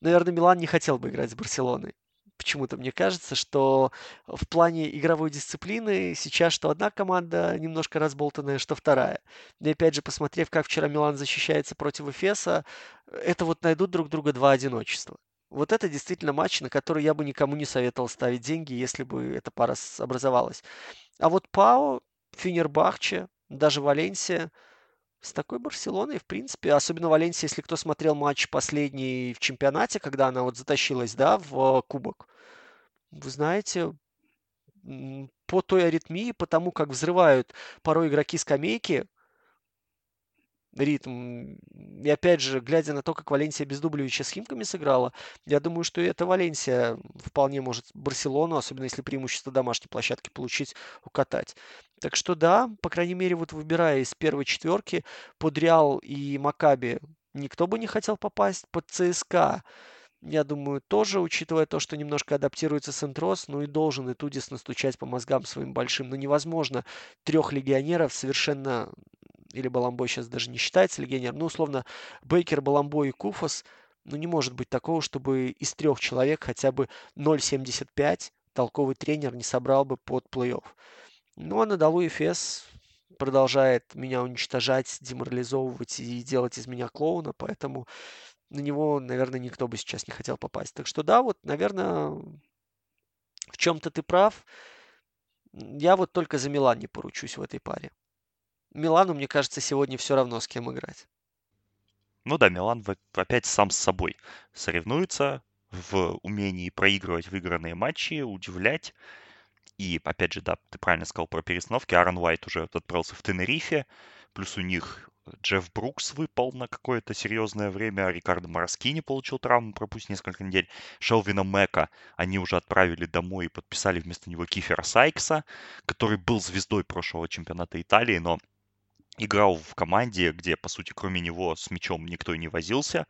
наверное, Милан не хотел бы играть с Барселоной. Почему-то мне кажется, что в плане игровой дисциплины сейчас что одна команда немножко разболтанная, что вторая. И опять же, посмотрев, как вчера Милан защищается против Эфеса, это вот найдут друг друга два одиночества. Вот это действительно матч, на который я бы никому не советовал ставить деньги, если бы эта пара образовалась. А вот Пао, Финербахче, даже Валенсия с такой Барселоной, в принципе, особенно Валенсия, если кто смотрел матч последний в чемпионате, когда она вот затащилась, да, в э, кубок, вы знаете, по той аритмии, по тому, как взрывают порой игроки скамейки, ритм. И опять же, глядя на то, как Валенсия без Дублевича с Химками сыграла, я думаю, что и эта Валенсия вполне может Барселону, особенно если преимущество домашней площадки получить, укатать. Так что да, по крайней мере, вот выбирая из первой четверки под Реал и Макаби, никто бы не хотел попасть под ЦСКА. Я думаю, тоже, учитывая то, что немножко адаптируется Сентрос, ну и должен и Тудис настучать по мозгам своим большим. Но невозможно трех легионеров совершенно или Баламбой сейчас даже не считается легионером, ну, условно, Бейкер, Баламбой и Куфас, ну, не может быть такого, чтобы из трех человек хотя бы 0,75 толковый тренер не собрал бы под плей-офф. Ну, а Надалу Эфес продолжает меня уничтожать, деморализовывать и делать из меня клоуна, поэтому на него, наверное, никто бы сейчас не хотел попасть. Так что да, вот, наверное, в чем-то ты прав. Я вот только за Милан не поручусь в этой паре. Милану, мне кажется, сегодня все равно с кем играть. Ну да, Милан опять сам с собой соревнуется в умении проигрывать выигранные матчи, удивлять. И опять же, да, ты правильно сказал про перестановки. Аарон Уайт уже отправился в Тенерифе, плюс у них Джефф Брукс выпал на какое-то серьезное время, Рикардо Мороскини получил травму, пропустил несколько недель, Шелвина Мэка они уже отправили домой и подписали вместо него Кифера Сайкса, который был звездой прошлого чемпионата Италии, но играл в команде, где, по сути, кроме него с мячом никто и не возился.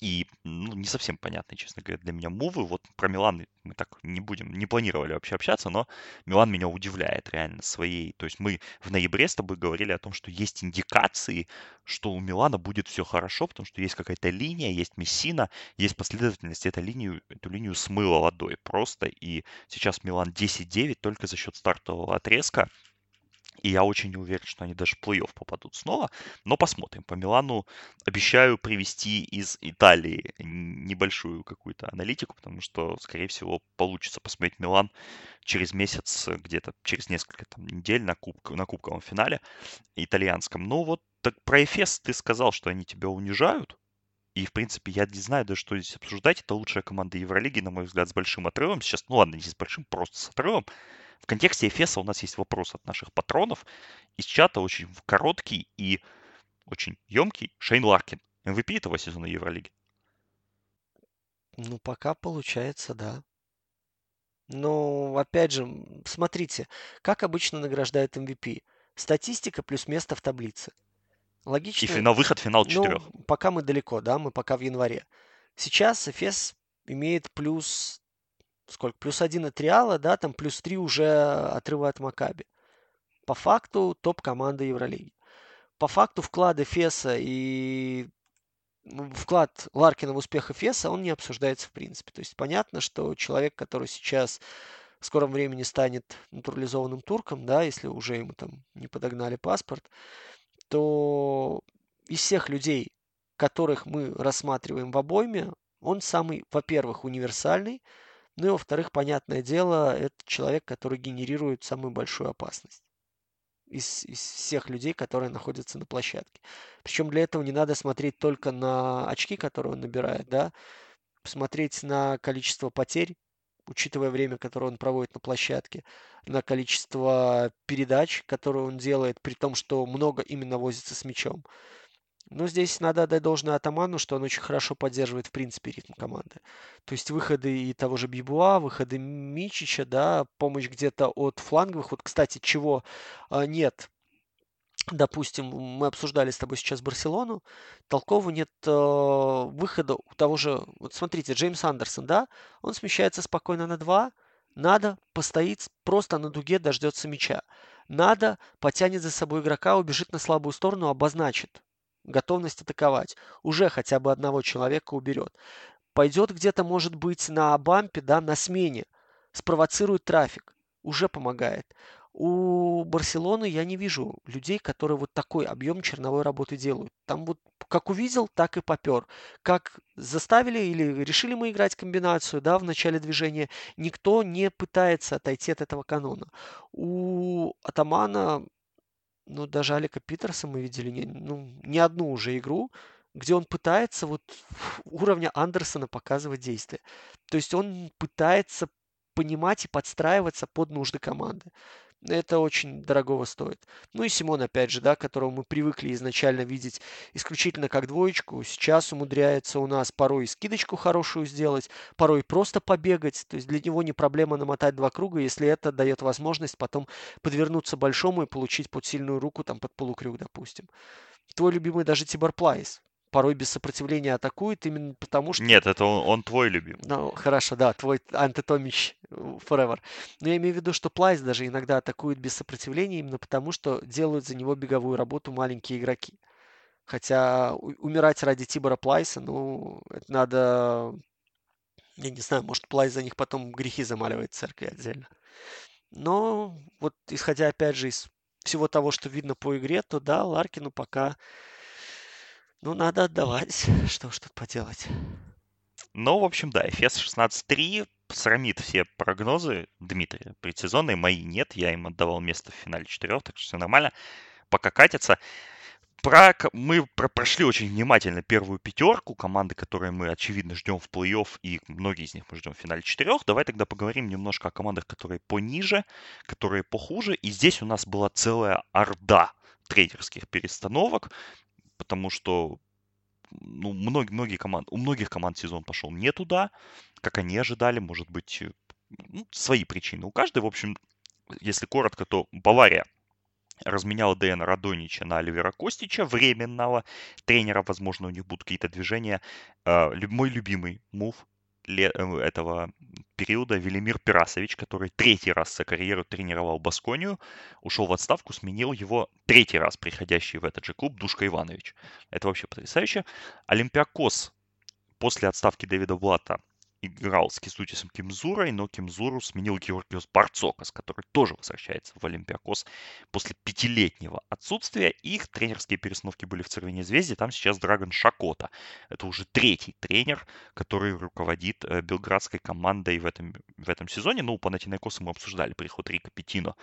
И ну, не совсем понятно, честно говоря, для меня мувы. Вот про Милан мы так не будем, не планировали вообще общаться, но Милан меня удивляет реально своей. То есть мы в ноябре с тобой говорили о том, что есть индикации, что у Милана будет все хорошо, потому что есть какая-то линия, есть Мессина, есть последовательность. Эта линию, эту линию смыло водой просто. И сейчас Милан 10-9 только за счет стартового отрезка. И я очень не уверен, что они даже в плей-офф попадут снова. Но посмотрим. По Милану обещаю привести из Италии небольшую какую-то аналитику, потому что, скорее всего, получится посмотреть Милан через месяц, где-то через несколько там, недель на, куб, на кубковом финале итальянском. Ну вот, так про Эфес ты сказал, что они тебя унижают. И, в принципе, я не знаю даже, что здесь обсуждать. Это лучшая команда Евролиги, на мой взгляд, с большим отрывом. Сейчас, ну ладно, не с большим, просто с отрывом. В контексте Эфеса у нас есть вопрос от наших патронов. Из чата очень короткий и очень емкий. Шейн Ларкин. MVP этого сезона Евролиги. Ну, пока получается, да. Но, опять же, смотрите, как обычно награждают MVP. Статистика плюс место в таблице. Логично. И финал, выход в финал четырех. Ну, пока мы далеко, да, мы пока в январе. Сейчас Эфес имеет плюс сколько? Плюс один от Реала, да, там плюс три уже отрыва от Макаби. По факту топ команда Евролиги. По факту вклад Эфеса и вклад Ларкина в успех Эфеса, он не обсуждается в принципе. То есть понятно, что человек, который сейчас в скором времени станет натурализованным турком, да, если уже ему там не подогнали паспорт, что из всех людей, которых мы рассматриваем в обойме, он самый, во-первых, универсальный, ну и во-вторых, понятное дело, это человек, который генерирует самую большую опасность из, из всех людей, которые находятся на площадке. Причем для этого не надо смотреть только на очки, которые он набирает, да, посмотреть на количество потерь, учитывая время, которое он проводит на площадке, на количество передач, которые он делает, при том, что много именно возится с мячом. Но здесь надо отдать должное Атаману, что он очень хорошо поддерживает, в принципе, ритм команды. То есть выходы и того же Бибуа, выходы Мичича, да, помощь где-то от фланговых. Вот, кстати, чего а, нет допустим, мы обсуждали с тобой сейчас Барселону, толково нет э, выхода у того же, вот смотрите, Джеймс Андерсон, да, он смещается спокойно на 2, надо постоит просто на дуге, дождется мяча. Надо потянет за собой игрока, убежит на слабую сторону, обозначит готовность атаковать. Уже хотя бы одного человека уберет. Пойдет где-то, может быть, на бампе, да, на смене. Спровоцирует трафик. Уже помогает. У Барселоны я не вижу людей, которые вот такой объем черновой работы делают. Там вот как увидел, так и попер. Как заставили или решили мы играть комбинацию, да, в начале движения, никто не пытается отойти от этого канона. У Атамана ну, даже Алика Питерса мы видели не, ну, не одну уже игру, где он пытается вот уровня Андерсона показывать действия. То есть он пытается понимать и подстраиваться под нужды команды. Это очень дорогого стоит. Ну и Симон, опять же, да, которого мы привыкли изначально видеть исключительно как двоечку, сейчас умудряется у нас порой и скидочку хорошую сделать, порой просто побегать. То есть для него не проблема намотать два круга, если это дает возможность потом подвернуться большому и получить под сильную руку, там под полукрюк, допустим. Твой любимый даже Тибор Плайс порой без сопротивления атакует именно потому, что... Нет, это он, он твой любимый. Ну, хорошо, да, твой антитомич э, forever. Но я имею в виду, что Плайс даже иногда атакует без сопротивления именно потому, что делают за него беговую работу маленькие игроки. Хотя умирать ради Тибора Плайса, ну, это надо... Я не знаю, может, Плайс за них потом грехи замаливает в церкви отдельно. Но вот исходя, опять же, из всего того, что видно по игре, то да, Ларкину пока ну, надо отдавать. Что ж тут поделать. Ну, в общем, да, Эфес 16-3 срамит все прогнозы Дмитрия предсезонные. Мои нет, я им отдавал место в финале четырех, так что все нормально. Пока катятся. Про, мы про, прошли очень внимательно первую пятерку, команды, которые мы, очевидно, ждем в плей-офф, и многие из них мы ждем в финале четырех. Давай тогда поговорим немножко о командах, которые пониже, которые похуже. И здесь у нас была целая орда трейдерских перестановок потому что ну, многие, многие команды, у многих команд сезон пошел не туда, как они ожидали, может быть, э, ну, свои причины. У каждой, в общем, если коротко, то Бавария разменяла Дэна Радонича на Оливера Костича, временного тренера, возможно, у них будут какие-то движения. Э, мой любимый мув этого периода Велимир Пирасович, который третий раз за карьеру тренировал Басконию, ушел в отставку, сменил его третий раз приходящий в этот же клуб Душка Иванович. Это вообще потрясающе. Олимпиакос после отставки Дэвида Блата играл с Кисутисом Кимзурой, но Кимзуру сменил Георгиос Барцокас, который тоже возвращается в Олимпиакос после пятилетнего отсутствия. Их тренерские перестановки были в Цервине Звезде, там сейчас Драгон Шакота. Это уже третий тренер, который руководит э, белградской командой в этом, в этом сезоне. Ну, по Натинайкосу мы обсуждали приход Рика Петино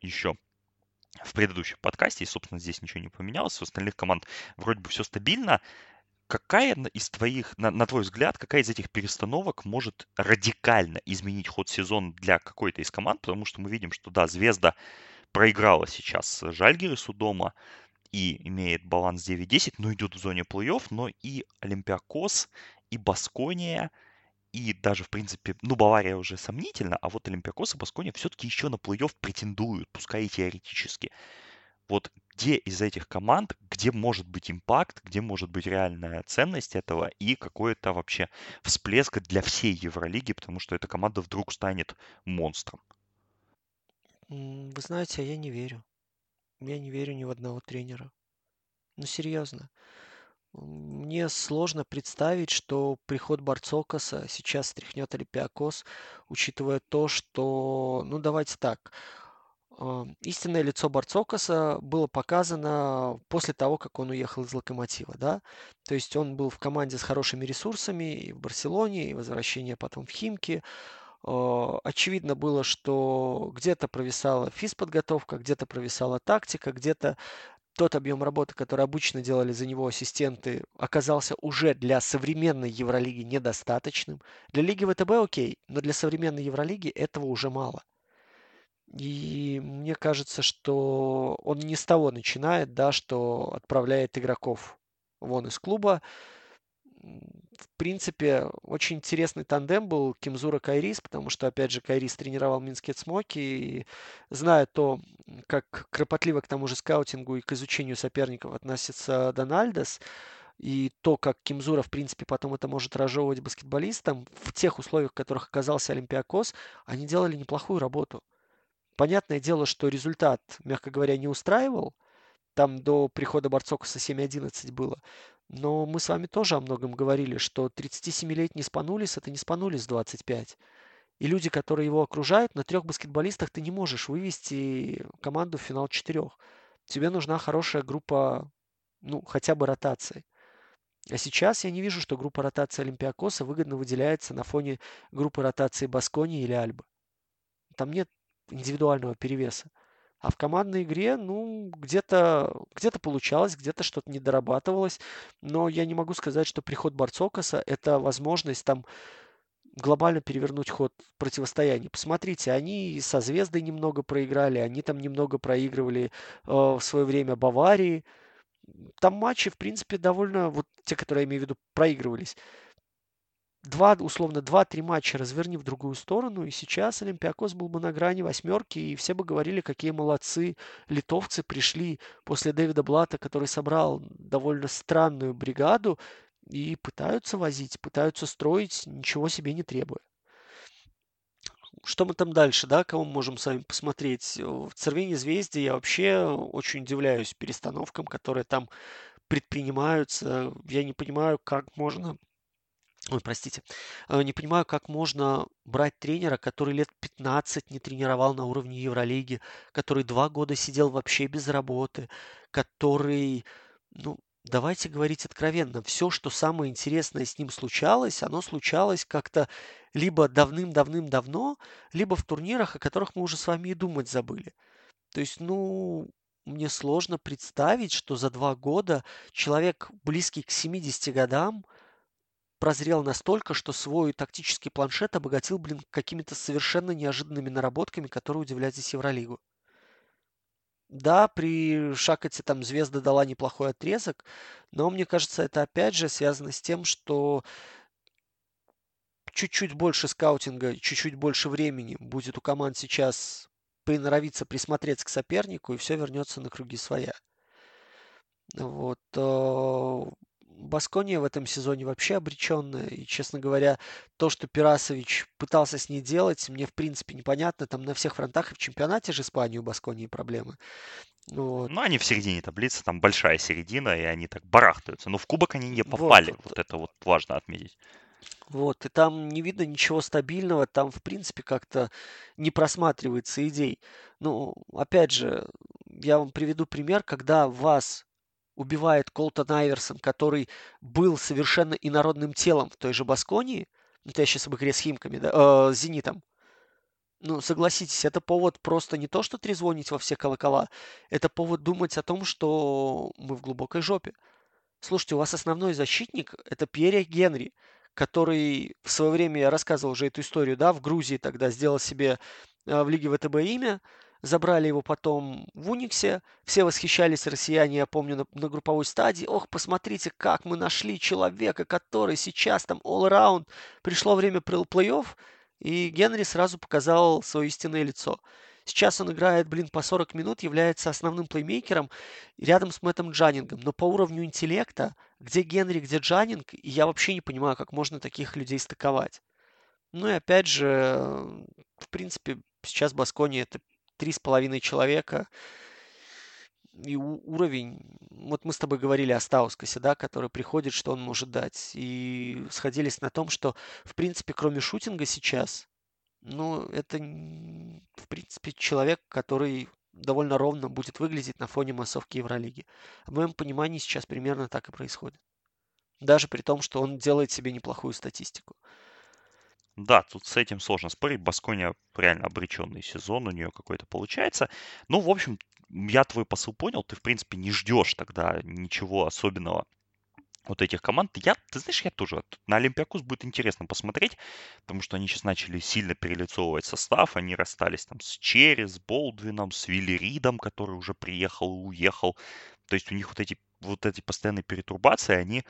еще в предыдущем подкасте, и, собственно, здесь ничего не поменялось. У остальных команд вроде бы все стабильно. Какая из твоих, на, на твой взгляд, какая из этих перестановок может радикально изменить ход сезона для какой-то из команд? Потому что мы видим, что да, Звезда проиграла сейчас Жальгирису дома и имеет баланс 9-10, но идет в зоне плей-офф, но и Олимпиакос, и Баскония, и даже, в принципе, ну, Бавария уже сомнительно, а вот Олимпиакос и Баскония все-таки еще на плей-офф претендуют, пускай и теоретически вот где из этих команд, где может быть импакт, где может быть реальная ценность этого и какой-то вообще всплеск для всей Евролиги, потому что эта команда вдруг станет монстром. Вы знаете, а я не верю. Я не верю ни в одного тренера. Ну, серьезно. Мне сложно представить, что приход Барцокаса сейчас стряхнет Олимпиакос, учитывая то, что, ну давайте так, истинное лицо Барцокаса было показано после того, как он уехал из Локомотива, да. То есть он был в команде с хорошими ресурсами и в Барселоне, и возвращение потом в Химки. А, очевидно было, что где-то провисала физподготовка, где-то провисала тактика, где-то тот объем работы, который обычно делали за него ассистенты, оказался уже для современной Евролиги недостаточным. Для Лиги ВТБ окей, но для современной Евролиги этого уже мало. И мне кажется, что он не с того начинает, да, что отправляет игроков вон из клуба. В принципе, очень интересный тандем был Кимзура Кайрис, потому что, опять же, Кайрис тренировал Минские Смоки, и зная то, как кропотливо к тому же скаутингу и к изучению соперников относится Дональдес, и то, как Кимзура, в принципе, потом это может разжевывать баскетболистам, в тех условиях, в которых оказался Олимпиакос, они делали неплохую работу – Понятное дело, что результат, мягко говоря, не устраивал. Там до прихода Барцокаса 7-11 было. Но мы с вами тоже о многом говорили, что 37-летний Спанулис – это не Спанулис 25. И люди, которые его окружают, на трех баскетболистах ты не можешь вывести команду в финал четырех. Тебе нужна хорошая группа, ну, хотя бы ротации. А сейчас я не вижу, что группа ротации Олимпиакоса выгодно выделяется на фоне группы ротации Баскони или Альбы. Там нет индивидуального перевеса. А в командной игре, ну, где-то где получалось, где-то что-то не дорабатывалось. Но я не могу сказать, что приход Барцокаса – это возможность там глобально перевернуть ход противостояния. Посмотрите, они со Звездой немного проиграли, они там немного проигрывали э, в свое время Баварии. Там матчи, в принципе, довольно, вот те, которые я имею в виду, проигрывались два, условно, два-три матча разверни в другую сторону, и сейчас Олимпиакос был бы на грани восьмерки, и все бы говорили, какие молодцы литовцы пришли после Дэвида Блата, который собрал довольно странную бригаду, и пытаются возить, пытаются строить, ничего себе не требуя. Что мы там дальше, да, кого мы можем с вами посмотреть? В Цервине Звезде я вообще очень удивляюсь перестановкам, которые там предпринимаются. Я не понимаю, как можно Ой, простите. Э, не понимаю, как можно брать тренера, который лет 15 не тренировал на уровне Евролиги, который два года сидел вообще без работы, который, ну, давайте говорить откровенно, все, что самое интересное с ним случалось, оно случалось как-то либо давным-давным-давно, либо в турнирах, о которых мы уже с вами и думать забыли. То есть, ну, мне сложно представить, что за два года человек, близкий к 70 годам, прозрел настолько, что свой тактический планшет обогатил, блин, какими-то совершенно неожиданными наработками, которые удивляют здесь Евролигу. Да, при Шакоте там звезда дала неплохой отрезок, но мне кажется, это опять же связано с тем, что чуть-чуть больше скаутинга, чуть-чуть больше времени будет у команд сейчас приноровиться, присмотреться к сопернику, и все вернется на круги своя. Вот. Баскония в этом сезоне вообще обреченная. И, честно говоря, то, что Пирасович пытался с ней делать, мне в принципе непонятно. Там на всех фронтах и в чемпионате же Испании у Басконии проблемы. Вот. Ну, они в середине таблицы, там большая середина, и они так барахтаются. Но в кубок они не попали. Вот, вот это вот важно отметить. Вот, и там не видно ничего стабильного, там, в принципе, как-то не просматривается идей. Ну, опять же, я вам приведу пример, когда вас убивает Колтон Айверсон, который был совершенно инородным телом в той же Басконии, ну, это я сейчас об игре с Химками, да, э, с Зенитом, ну, согласитесь, это повод просто не то, что трезвонить во все колокола, это повод думать о том, что мы в глубокой жопе. Слушайте, у вас основной защитник – это Пьере Генри, который в свое время, я рассказывал уже эту историю, да, в Грузии тогда сделал себе э, в Лиге ВТБ имя – Забрали его потом в Униксе. Все восхищались россияне, я помню, на, на групповой стадии. Ох, посмотрите, как мы нашли человека, который сейчас там all-around. Пришло время плей-офф, и Генри сразу показал свое истинное лицо. Сейчас он играет, блин, по 40 минут, является основным плеймейкером рядом с Мэттом Джанингом. Но по уровню интеллекта, где Генри, где Джанинг, я вообще не понимаю, как можно таких людей стыковать. Ну и опять же, в принципе, сейчас Баскони это три с половиной человека. И уровень, вот мы с тобой говорили о Стаускасе, да, который приходит, что он может дать. И сходились на том, что, в принципе, кроме шутинга сейчас, Ну, это, в принципе, человек, который довольно ровно будет выглядеть на фоне массовки Евролиги. В моем понимании сейчас примерно так и происходит. Даже при том, что он делает себе неплохую статистику. Да, тут с этим сложно спорить. Баскония реально обреченный сезон у нее какой-то получается. Ну, в общем, я твой посыл понял. Ты, в принципе, не ждешь тогда ничего особенного вот этих команд. Я, ты знаешь, я тоже на Олимпиакус будет интересно посмотреть, потому что они сейчас начали сильно перелицовывать состав. Они расстались там с Черри, с Болдвином, с Вилли Ридом, который уже приехал и уехал. То есть у них вот эти, вот эти постоянные перетурбации, они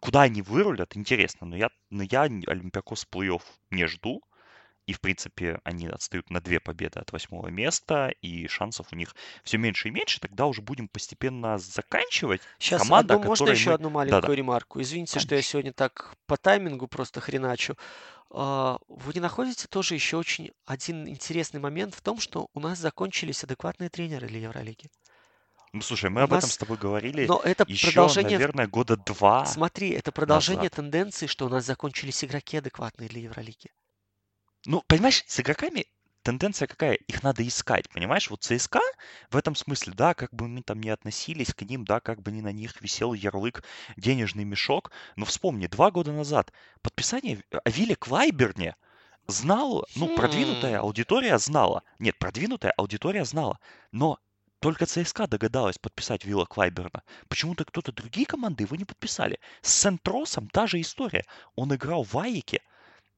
куда они вырулят, интересно. Но я, но я Олимпиакос плей-офф не жду. И, в принципе, они отстают на две победы от восьмого места, и шансов у них все меньше и меньше. Тогда уже будем постепенно заканчивать. Сейчас, Команда, одну, можно еще мы... одну маленькую Да-да. ремарку? Извините, Конечно. что я сегодня так по таймингу просто хреначу. А, вы не находите тоже еще очень один интересный момент в том, что у нас закончились адекватные тренеры для Евролиги? Ну, слушай, мы об этом с тобой говорили Но это еще, продолжение... наверное, года два Смотри, это продолжение назад. тенденции, что у нас закончились игроки адекватные для Евролиги. Ну, понимаешь, с игроками тенденция какая? Их надо искать, понимаешь? Вот ЦСКА в этом смысле, да, как бы мы там не относились к ним, да, как бы ни на них висел ярлык денежный мешок, но вспомни, два года назад подписание о Вилле Клайберне знал, ну, продвинутая хм. аудитория знала. Нет, продвинутая аудитория знала, но только ЦСКА догадалась подписать Вилла Клайберна. Почему-то кто-то другие команды его не подписали. С Сентросом та же история. Он играл в Айке.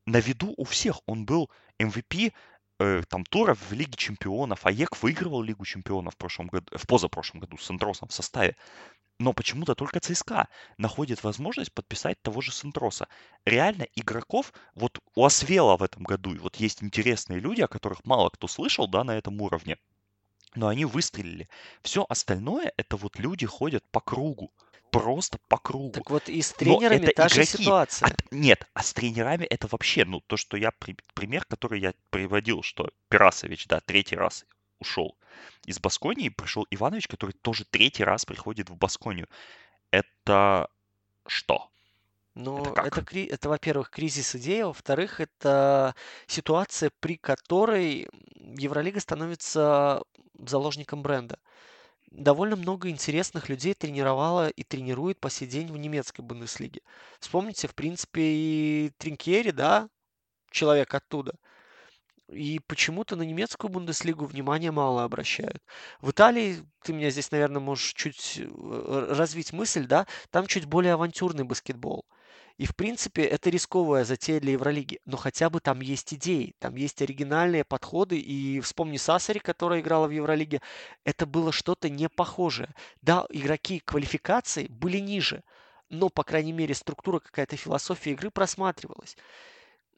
На виду у всех. Он был MVP э, там туров в Лиге Чемпионов. АЕК выигрывал Лигу Чемпионов в, прошлом году, в позапрошлом году с Сентросом в составе. Но почему-то только ЦСКА находит возможность подписать того же Сентроса. Реально игроков, вот у Освела в этом году, и вот есть интересные люди, о которых мало кто слышал, да, на этом уровне но они выстрелили. Все остальное это вот люди ходят по кругу. Просто по кругу. Так вот и с тренерами та же ситуация. А, нет, а с тренерами это вообще, ну, то, что я, пример, который я приводил, что Пирасович, да, третий раз ушел из Басконии, пришел Иванович, который тоже третий раз приходит в Басконию. Это что? Ну, это, это, это, во-первых, кризис идеи, а во-вторых, это ситуация, при которой Евролига становится заложником бренда. Довольно много интересных людей тренировала и тренирует по сей день в немецкой Бундеслиге. Вспомните, в принципе, и Тринкери, да, человек оттуда. И почему-то на немецкую Бундеслигу внимания мало обращают. В Италии, ты меня здесь, наверное, можешь чуть э, развить мысль, да, там чуть более авантюрный баскетбол. И, в принципе, это рисковая затея для Евролиги. Но хотя бы там есть идеи, там есть оригинальные подходы. И вспомни Сасари, которая играла в Евролиге. Это было что-то не похожее. Да, игроки квалификации были ниже. Но, по крайней мере, структура, какая-то философия игры просматривалась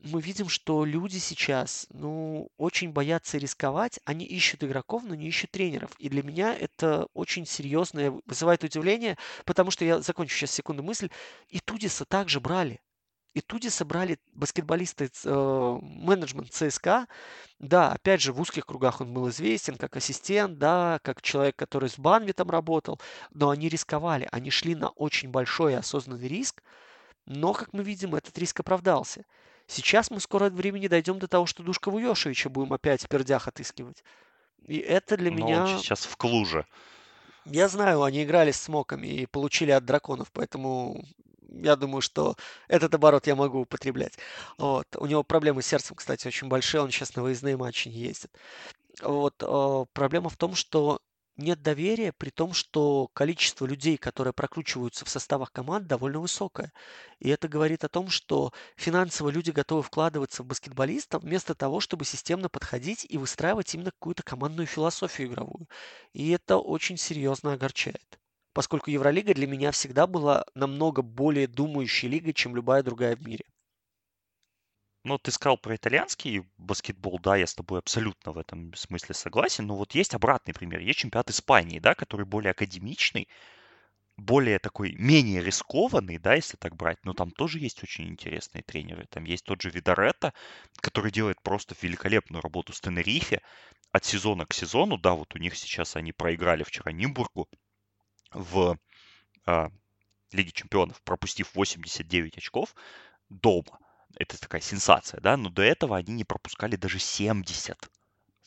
мы видим, что люди сейчас, ну, очень боятся рисковать. Они ищут игроков, но не ищут тренеров. И для меня это очень серьезное, вызывает удивление, потому что я закончу сейчас секунду мысль. И Тудиса также брали. И Тудиса брали баскетболисты, э, менеджмент ЦСКА. Да, опять же, в узких кругах он был известен как ассистент, да, как человек, который с Банвитом работал. Но они рисковали. Они шли на очень большой осознанный риск. Но, как мы видим, этот риск оправдался. Сейчас мы скоро от времени дойдем до того, что Душка Вуешевича будем опять в пердях отыскивать. И это для Но меня... Он сейчас в Клуже. Я знаю, они играли с смоками и получили от драконов, поэтому я думаю, что этот оборот я могу употреблять. Вот. У него проблемы с сердцем, кстати, очень большие, он сейчас на выездные матчи не ездит. Вот. Э, проблема в том, что нет доверия, при том, что количество людей, которые прокручиваются в составах команд, довольно высокое. И это говорит о том, что финансово люди готовы вкладываться в баскетболистов вместо того, чтобы системно подходить и выстраивать именно какую-то командную философию игровую. И это очень серьезно огорчает. Поскольку Евролига для меня всегда была намного более думающей лигой, чем любая другая в мире. Ну, ты сказал про итальянский баскетбол, да, я с тобой абсолютно в этом смысле согласен, но вот есть обратный пример. Есть чемпионат Испании, да, который более академичный, более такой, менее рискованный, да, если так брать, но там тоже есть очень интересные тренеры. Там есть тот же Видаретто, который делает просто великолепную работу с Тенерифе от сезона к сезону. Да, вот у них сейчас они проиграли вчера Нимбургу в а, Лиге чемпионов, пропустив 89 очков дома это такая сенсация, да, но до этого они не пропускали даже 70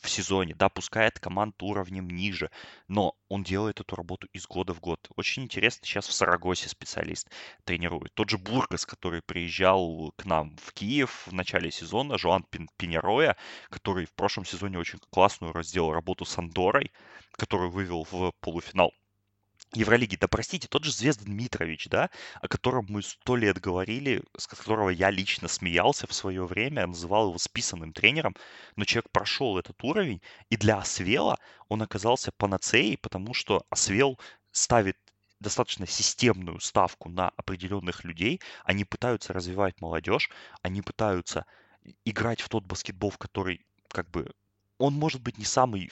в сезоне, да, пускает команд уровнем ниже, но он делает эту работу из года в год. Очень интересно, сейчас в Сарагосе специалист тренирует. Тот же Бургас, который приезжал к нам в Киев в начале сезона, Жоан Пин Пинероя, который в прошлом сезоне очень классную разделал работу с Андорой, который вывел в полуфинал Евролиги. Да простите, тот же Звездан Митрович, да, о котором мы сто лет говорили, с которого я лично смеялся в свое время, называл его списанным тренером, но человек прошел этот уровень, и для Освела он оказался панацеей, потому что Освел ставит достаточно системную ставку на определенных людей, они пытаются развивать молодежь, они пытаются играть в тот баскетбол, в который как бы он может быть не самый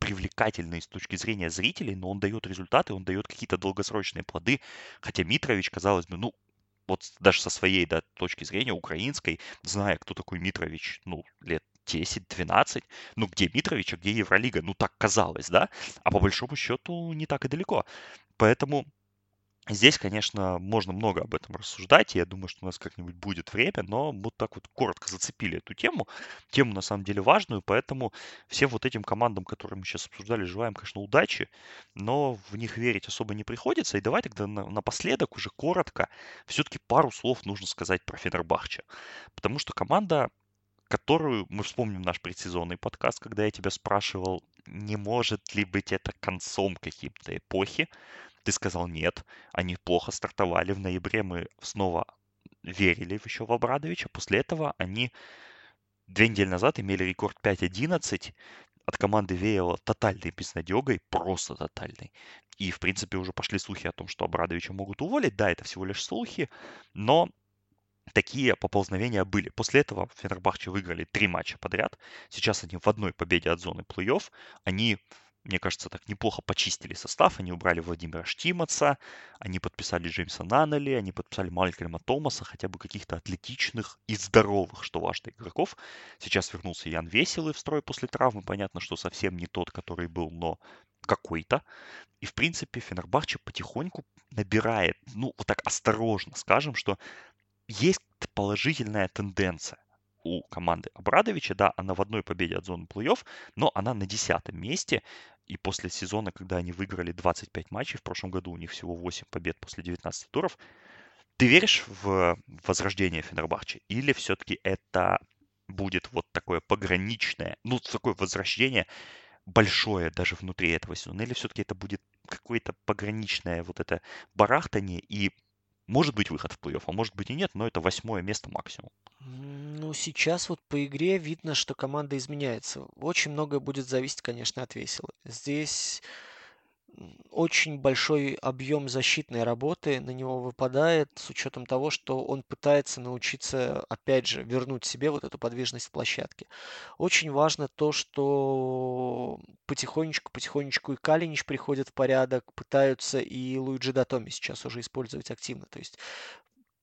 привлекательный с точки зрения зрителей, но он дает результаты, он дает какие-то долгосрочные плоды. Хотя Митрович, казалось бы, ну, вот даже со своей да, точки зрения украинской, зная, кто такой Митрович, ну, лет 10-12, ну, где Митрович, а где Евролига, ну, так казалось, да, а по большому счету не так и далеко. Поэтому Здесь, конечно, можно много об этом рассуждать, и я думаю, что у нас как-нибудь будет время, но вот так вот коротко зацепили эту тему. Тему, на самом деле, важную, поэтому всем вот этим командам, которые мы сейчас обсуждали, желаем, конечно, удачи, но в них верить особо не приходится. И давай тогда на, напоследок уже коротко все-таки пару слов нужно сказать про Фенербахче. Потому что команда которую мы вспомним наш предсезонный подкаст, когда я тебя спрашивал, не может ли быть это концом каким-то эпохи. Ты сказал нет, они плохо стартовали. В ноябре мы снова верили еще в Абрадовича. После этого они две недели назад имели рекорд 5-11. От команды веяло тотальной безнадегой, просто тотальной. И, в принципе, уже пошли слухи о том, что Абрадовича могут уволить. Да, это всего лишь слухи, но такие поползновения были. После этого Фенербахче выиграли три матча подряд. Сейчас они в одной победе от зоны плей-офф. Они мне кажется, так неплохо почистили состав. Они убрали Владимира Штимаца, они подписали Джеймса Наннели, они подписали Малькольма Томаса, хотя бы каких-то атлетичных и здоровых, что важно, игроков. Сейчас вернулся Ян Веселый в строй после травмы. Понятно, что совсем не тот, который был, но какой-то. И, в принципе, Фенербахче потихоньку набирает, ну, вот так осторожно скажем, что есть положительная тенденция у команды Абрадовича. Да, она в одной победе от зоны плей-офф, но она на десятом месте. И после сезона, когда они выиграли 25 матчей, в прошлом году у них всего 8 побед после 19 туров, ты веришь в возрождение Фенербахче? Или все-таки это будет вот такое пограничное, ну, такое возвращение большое даже внутри этого сезона? Или все-таки это будет какое-то пограничное вот это барахтание и может быть выход в плей-офф, а может быть и нет, но это восьмое место максимум. Ну, сейчас вот по игре видно, что команда изменяется. Очень многое будет зависеть, конечно, от весела. Здесь очень большой объем защитной работы на него выпадает с учетом того, что он пытается научиться, опять же, вернуть себе вот эту подвижность в площадке. Очень важно то, что потихонечку-потихонечку и Калинич приходит в порядок, пытаются и Луиджи Датоми сейчас уже использовать активно. То есть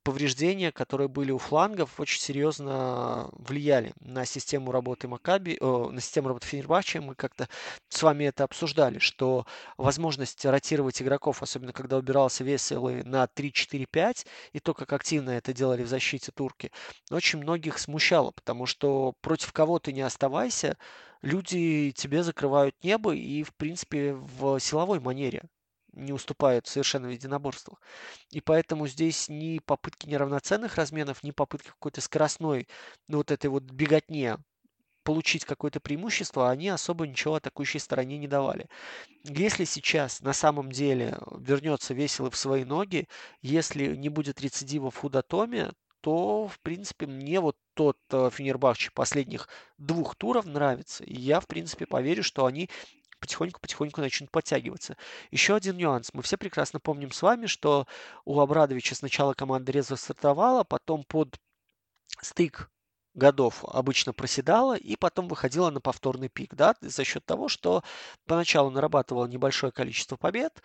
повреждения, которые были у флангов, очень серьезно влияли на систему работы Макаби, на систему работы Фенербахче. Мы как-то с вами это обсуждали, что возможность ротировать игроков, особенно когда убирался Веселый на 3-4-5, и то, как активно это делали в защите турки, очень многих смущало, потому что против кого ты не оставайся, люди тебе закрывают небо и, в принципе, в силовой манере не уступают совершенно в единоборствах. И поэтому здесь ни попытки неравноценных разменов, ни попытки какой-то скоростной, ну вот этой вот беготне получить какое-то преимущество, они особо ничего атакующей стороне не давали. Если сейчас на самом деле вернется весело в свои ноги, если не будет рецидива в худотоме, то, в принципе, мне вот тот э, Фенербахче последних двух туров нравится. И я, в принципе, поверю, что они потихоньку-потихоньку начнут подтягиваться. Еще один нюанс. Мы все прекрасно помним с вами, что у Абрадовича сначала команда резво стартовала, потом под стык годов обычно проседала и потом выходила на повторный пик, да, за счет того, что поначалу нарабатывала небольшое количество побед,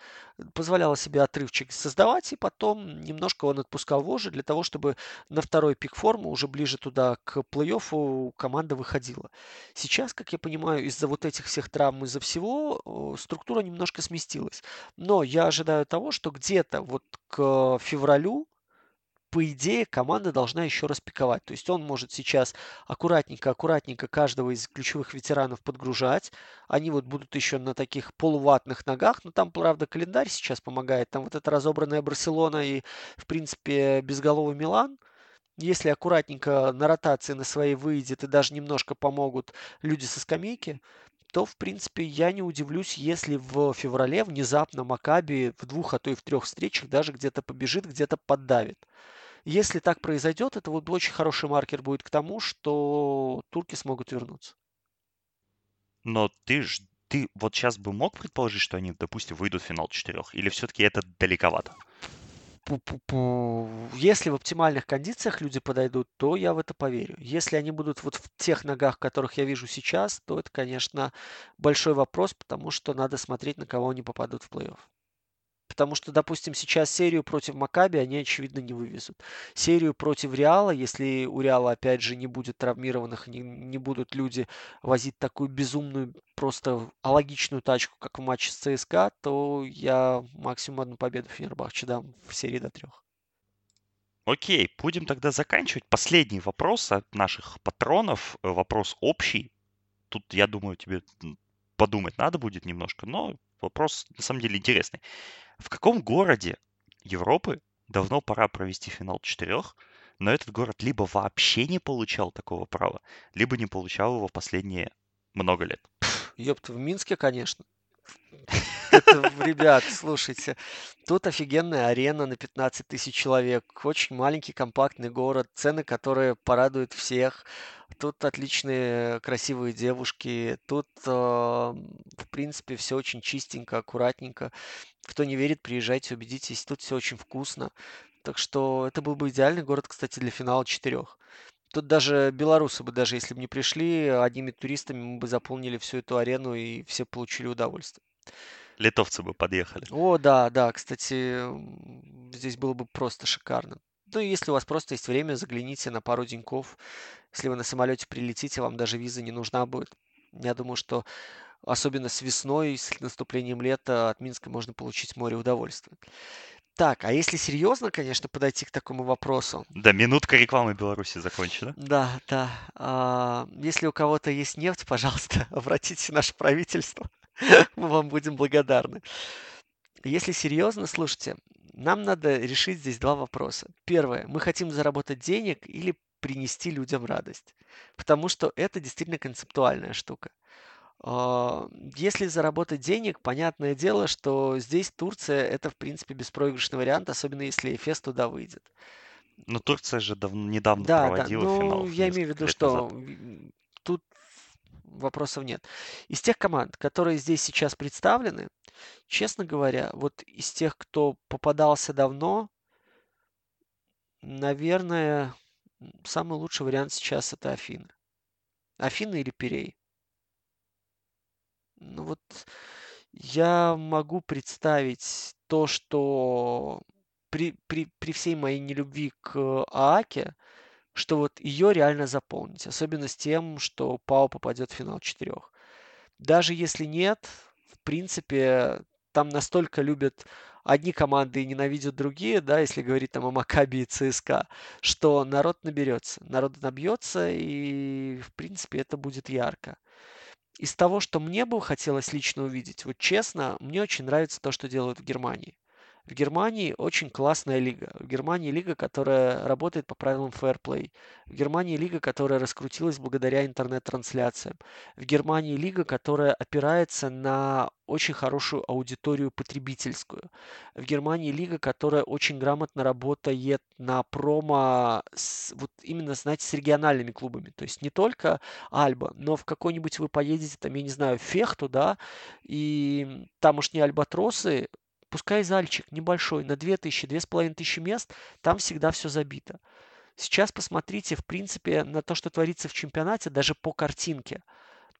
позволяла себе отрывчик создавать, и потом немножко он отпускал вожжи для того, чтобы на второй пик формы, уже ближе туда к плей-оффу, команда выходила. Сейчас, как я понимаю, из-за вот этих всех травм, из-за всего, структура немножко сместилась. Но я ожидаю того, что где-то вот к февралю по идее, команда должна еще распиковать. То есть он может сейчас аккуратненько-аккуратненько каждого из ключевых ветеранов подгружать. Они вот будут еще на таких полуватных ногах. Но там, правда, календарь сейчас помогает. Там вот эта разобранная Барселона и, в принципе, безголовый Милан. Если аккуратненько на ротации на своей выйдет и даже немножко помогут люди со скамейки, то, в принципе, я не удивлюсь, если в феврале внезапно Макаби в двух, а то и в трех встречах даже где-то побежит, где-то поддавит. Если так произойдет, это вот очень хороший маркер будет к тому, что турки смогут вернуться. Но ты ж ты вот сейчас бы мог предположить, что они, допустим, выйдут в финал четырех? Или все-таки это далековато? Если в оптимальных кондициях люди подойдут, то я в это поверю. Если они будут вот в тех ногах, которых я вижу сейчас, то это, конечно, большой вопрос, потому что надо смотреть, на кого они попадут в плей-офф. Потому что, допустим, сейчас серию против Макаби они, очевидно, не вывезут. Серию против Реала, если у Реала, опять же, не будет травмированных, не, не будут люди возить такую безумную, просто алогичную тачку, как в матче с ЦСКА, то я максимум одну победу Фенербахче дам в серии до трех. Окей, будем тогда заканчивать. Последний вопрос от наших патронов. Вопрос общий. Тут, я думаю, тебе подумать надо будет немножко, но вопрос на самом деле интересный. В каком городе Европы давно пора провести финал четырех, но этот город либо вообще не получал такого права, либо не получал его последние много лет? Ёпта, в Минске, конечно. Это, ребят, слушайте, тут офигенная арена на 15 тысяч человек, очень маленький компактный город, цены, которые порадуют всех. Тут отличные красивые девушки, тут, э, в принципе, все очень чистенько, аккуратненько. Кто не верит, приезжайте, убедитесь, тут все очень вкусно. Так что это был бы идеальный город, кстати, для финала четырех. Тут даже белорусы бы, даже если бы не пришли, одними туристами мы бы заполнили всю эту арену и все получили удовольствие. Литовцы бы подъехали. О, да, да, кстати, здесь было бы просто шикарно. Ну, если у вас просто есть время, загляните на пару деньков. Если вы на самолете прилетите, вам даже виза не нужна будет. Я думаю, что особенно с весной, с наступлением лета от Минска можно получить море удовольствия. Так, а если серьезно, конечно, подойти к такому вопросу. Да, минутка рекламы Беларуси закончена. Да, да. А, если у кого-то есть нефть, пожалуйста, обратитесь в наше правительство. Мы вам будем благодарны. Если серьезно, слушайте, нам надо решить здесь два вопроса. Первое. Мы хотим заработать денег или принести людям радость? Потому что это действительно концептуальная штука. А, если заработать денег, понятное дело, что здесь Турция это, в принципе, беспроигрышный вариант, особенно если Эфес туда выйдет. Но Турция же дав- недавно да, проводила да. Ну, финал. Я имею в виду, что назад. тут вопросов нет. Из тех команд, которые здесь сейчас представлены, честно говоря, вот из тех, кто попадался давно, наверное, самый лучший вариант сейчас это Афины. Афины или Пирей. Ну вот я могу представить то, что при, при, при всей моей нелюбви к Ааке, что вот ее реально заполнить. Особенно с тем, что Пау попадет в финал четырех. Даже если нет, в принципе, там настолько любят одни команды ненавидят другие, да, если говорить там о Макаби и ЦСКА, что народ наберется. Народ набьется, и, в принципе, это будет ярко. Из того, что мне бы хотелось лично увидеть, вот честно, мне очень нравится то, что делают в Германии. В Германии очень классная лига. В Германии лига, которая работает по правилам play. В Германии лига, которая раскрутилась благодаря интернет-трансляциям. В Германии лига, которая опирается на очень хорошую аудиторию потребительскую. В Германии лига, которая очень грамотно работает на промо с, вот именно, знаете, с региональными клубами. То есть не только Альба, но в какой-нибудь вы поедете, там, я не знаю, Фехту, да, и тамошние альбатросы Пускай зальчик небольшой, на 2000-2500 мест, там всегда все забито. Сейчас посмотрите, в принципе, на то, что творится в чемпионате, даже по картинке.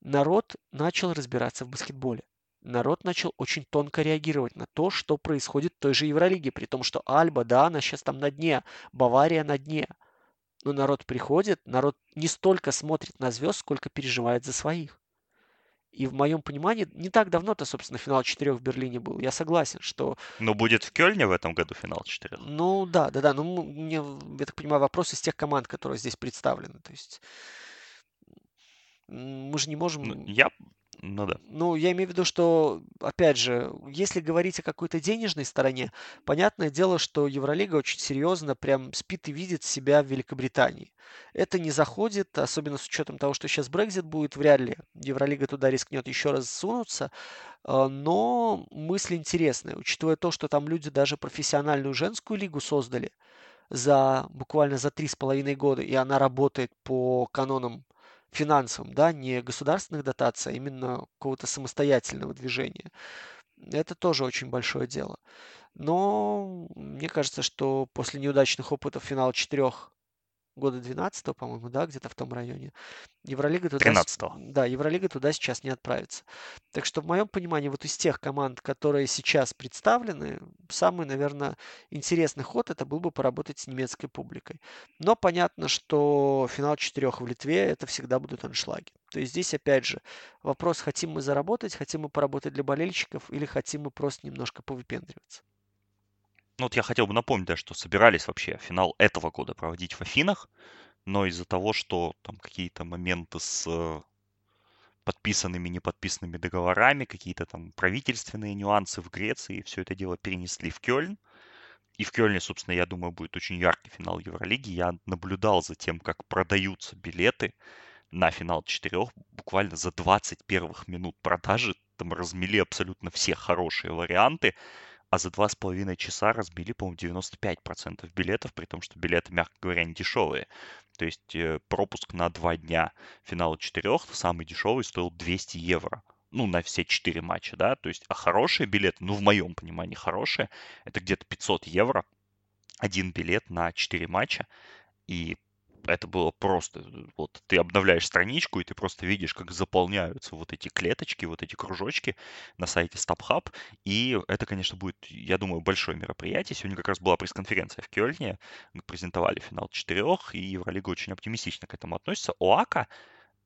Народ начал разбираться в баскетболе. Народ начал очень тонко реагировать на то, что происходит в той же Евролиге, при том, что Альба, да, она сейчас там на дне, Бавария на дне. Но народ приходит, народ не столько смотрит на звезд, сколько переживает за своих. И в моем понимании, не так давно-то, собственно, финал четырех в Берлине был. Я согласен, что... Но будет в Кёльне в этом году финал четырех? Ну, да, да, да. Ну, мне, я так понимаю, вопрос из тех команд, которые здесь представлены. То есть мы же не можем... Ну, я ну да. Ну, я имею в виду, что, опять же, если говорить о какой-то денежной стороне, понятное дело, что Евролига очень серьезно прям спит и видит себя в Великобритании. Это не заходит, особенно с учетом того, что сейчас Брекзит будет, вряд ли Евролига туда рискнет еще раз сунуться. А, но мысль интересная, учитывая то, что там люди даже профессиональную женскую лигу создали за буквально за три с половиной года, и она работает по канонам финансовым, да, не государственных дотаций, а именно какого-то самостоятельного движения. Это тоже очень большое дело. Но мне кажется, что после неудачных опытов финала четырех года 12 по-моему, да, где-то в том районе. Евролига туда... 13 Да, Евролига туда сейчас не отправится. Так что в моем понимании вот из тех команд, которые сейчас представлены, самый, наверное, интересный ход это был бы поработать с немецкой публикой. Но понятно, что финал четырех в Литве это всегда будут аншлаги. То есть здесь опять же вопрос, хотим мы заработать, хотим мы поработать для болельщиков или хотим мы просто немножко повыпендриваться. Ну вот я хотел бы напомнить, да, что собирались вообще финал этого года проводить в Афинах, но из-за того, что там какие-то моменты с э, подписанными, не подписанными договорами, какие-то там правительственные нюансы в Греции, все это дело перенесли в Кёльн. И в Кёльне, собственно, я думаю, будет очень яркий финал Евролиги. Я наблюдал за тем, как продаются билеты на финал четырех буквально за 20 первых минут продажи. Там размели абсолютно все хорошие варианты а за два с половиной часа разбили, по-моему, 95% билетов, при том, что билеты, мягко говоря, не дешевые. То есть э, пропуск на два дня финала четырех, самый дешевый, стоил 200 евро. Ну, на все четыре матча, да. То есть, а хорошие билеты, ну, в моем понимании, хорошие, это где-то 500 евро один билет на четыре матча. И это было просто, вот ты обновляешь страничку, и ты просто видишь, как заполняются вот эти клеточки, вот эти кружочки на сайте StubHub, и это, конечно, будет, я думаю, большое мероприятие. Сегодня как раз была пресс-конференция в Кёльне, мы презентовали финал четырех, и Евролига очень оптимистично к этому относится. ОАКА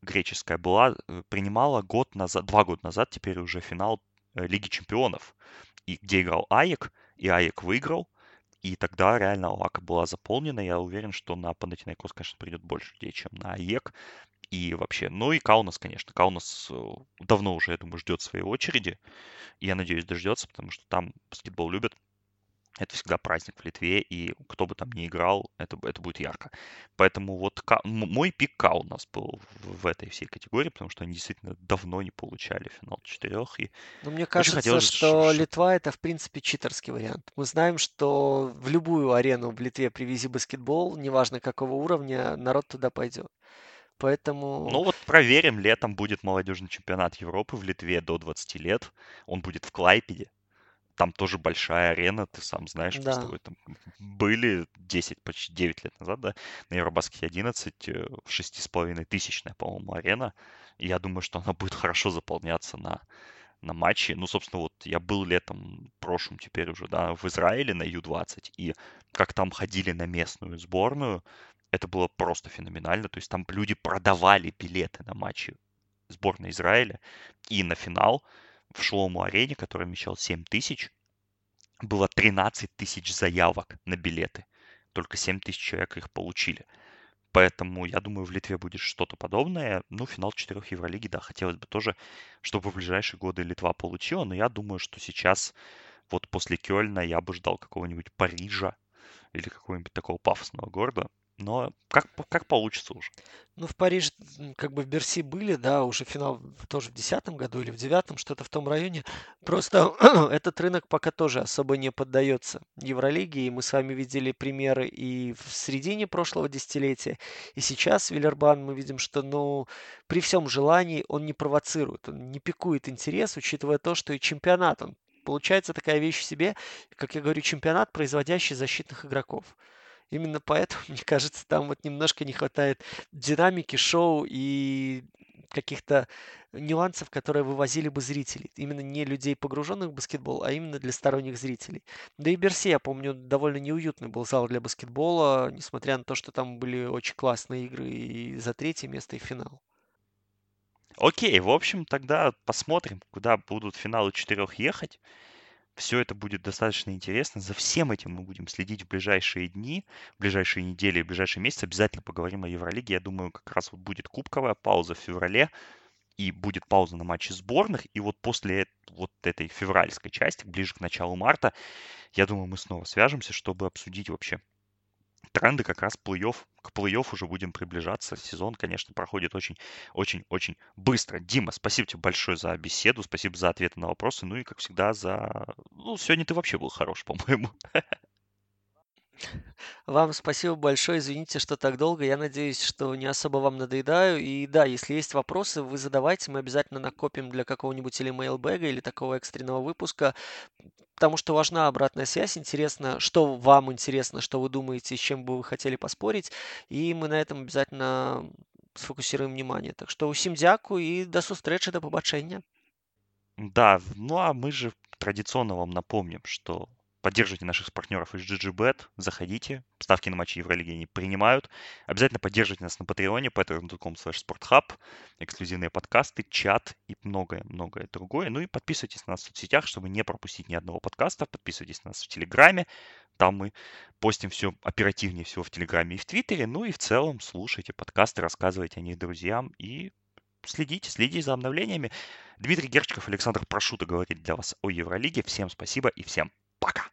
греческая была, э, принимала год назад, два года назад теперь уже финал э, Лиги Чемпионов, и где играл АЕК, и АЕК выиграл, и тогда реально ОАКА была заполнена. Я уверен, что на Панатинайкос, конечно, придет больше людей, чем на АЕК. И вообще, ну и Каунас, конечно. Каунас э, давно уже, я думаю, ждет своей очереди. И я надеюсь, дождется, потому что там баскетбол любят это всегда праздник в Литве, и кто бы там ни играл, это, это будет ярко. Поэтому вот мой пик у нас был в, этой всей категории, потому что они действительно давно не получали финал четырех. И ну, мне кажется, хотелось, что Литва это, в принципе, читерский вариант. Мы знаем, что в любую арену в Литве привези баскетбол, неважно какого уровня, народ туда пойдет. Поэтому... Ну вот проверим, летом будет молодежный чемпионат Европы в Литве до 20 лет. Он будет в Клайпеде там тоже большая арена, ты сам знаешь, да. мы там были 10, почти 9 лет назад, да, на Евробаскете 11, э, в 6,5 тысячная, по-моему, арена. И я думаю, что она будет хорошо заполняться на, на матчи. Ну, собственно, вот я был летом прошлым теперь уже, да, в Израиле на Ю-20, и как там ходили на местную сборную, это было просто феноменально. То есть там люди продавали билеты на матчи сборной Израиля и на финал в Шлому-арене, который вмещал 7 тысяч, было 13 тысяч заявок на билеты. Только 7 тысяч человек их получили. Поэтому я думаю, в Литве будет что-то подобное. Ну, финал четырех Евролиги, да, хотелось бы тоже, чтобы в ближайшие годы Литва получила. Но я думаю, что сейчас, вот после Кёльна, я бы ждал какого-нибудь Парижа или какого-нибудь такого пафосного города. Но как, как получится уже. Ну, в Париже, как бы в Берси были, да, уже финал тоже в десятом году или в девятом, что-то в том районе. Просто этот рынок пока тоже особо не поддается Евролиге, и мы с вами видели примеры и в середине прошлого десятилетия, и сейчас Виллербан мы видим, что, ну, при всем желании он не провоцирует, он не пикует интерес, учитывая то, что и чемпионат, он получается такая вещь в себе, как я говорю, чемпионат, производящий защитных игроков. Именно поэтому, мне кажется, там вот немножко не хватает динамики шоу и каких-то нюансов, которые вывозили бы зрителей. Именно не людей, погруженных в баскетбол, а именно для сторонних зрителей. Да и Берси, я помню, довольно неуютный был зал для баскетбола, несмотря на то, что там были очень классные игры и за третье место, и финал. Окей, в общем, тогда посмотрим, куда будут финалы четырех ехать. Все это будет достаточно интересно. За всем этим мы будем следить в ближайшие дни, в ближайшие недели, в ближайшие месяцы. Обязательно поговорим о Евролиге. Я думаю, как раз вот будет кубковая пауза в феврале и будет пауза на матче сборных. И вот после вот этой февральской части, ближе к началу марта, я думаю, мы снова свяжемся, чтобы обсудить вообще тренды как раз плей-офф. К плей-офф уже будем приближаться. Сезон, конечно, проходит очень-очень-очень быстро. Дима, спасибо тебе большое за беседу, спасибо за ответы на вопросы. Ну и, как всегда, за... Ну, сегодня ты вообще был хорош, по-моему. Вам спасибо большое. Извините, что так долго. Я надеюсь, что не особо вам надоедаю. И да, если есть вопросы, вы задавайте. Мы обязательно накопим для какого-нибудь или мейлбэга, или такого экстренного выпуска. Потому что важна обратная связь. Интересно, что вам интересно, что вы думаете, с чем бы вы хотели поспорить. И мы на этом обязательно сфокусируем внимание. Так что усім дяку и до зустрічі, до побачення. Да, ну а мы же традиционно вам напомним, что Поддерживайте наших партнеров из GGBet, заходите, ставки на матчи Евролиги они принимают. Обязательно поддерживайте нас на Патреоне, patreon.com slash sporthub, эксклюзивные подкасты, чат и многое-многое другое. Ну и подписывайтесь на нас в соцсетях, чтобы не пропустить ни одного подкаста. Подписывайтесь на нас в Телеграме, там мы постим все оперативнее всего в Телеграме и в Твиттере. Ну и в целом слушайте подкасты, рассказывайте о них друзьям и следите, следите за обновлениями. Дмитрий Герчиков, Александр Прошута говорит для вас о Евролиге. Всем спасибо и всем пока.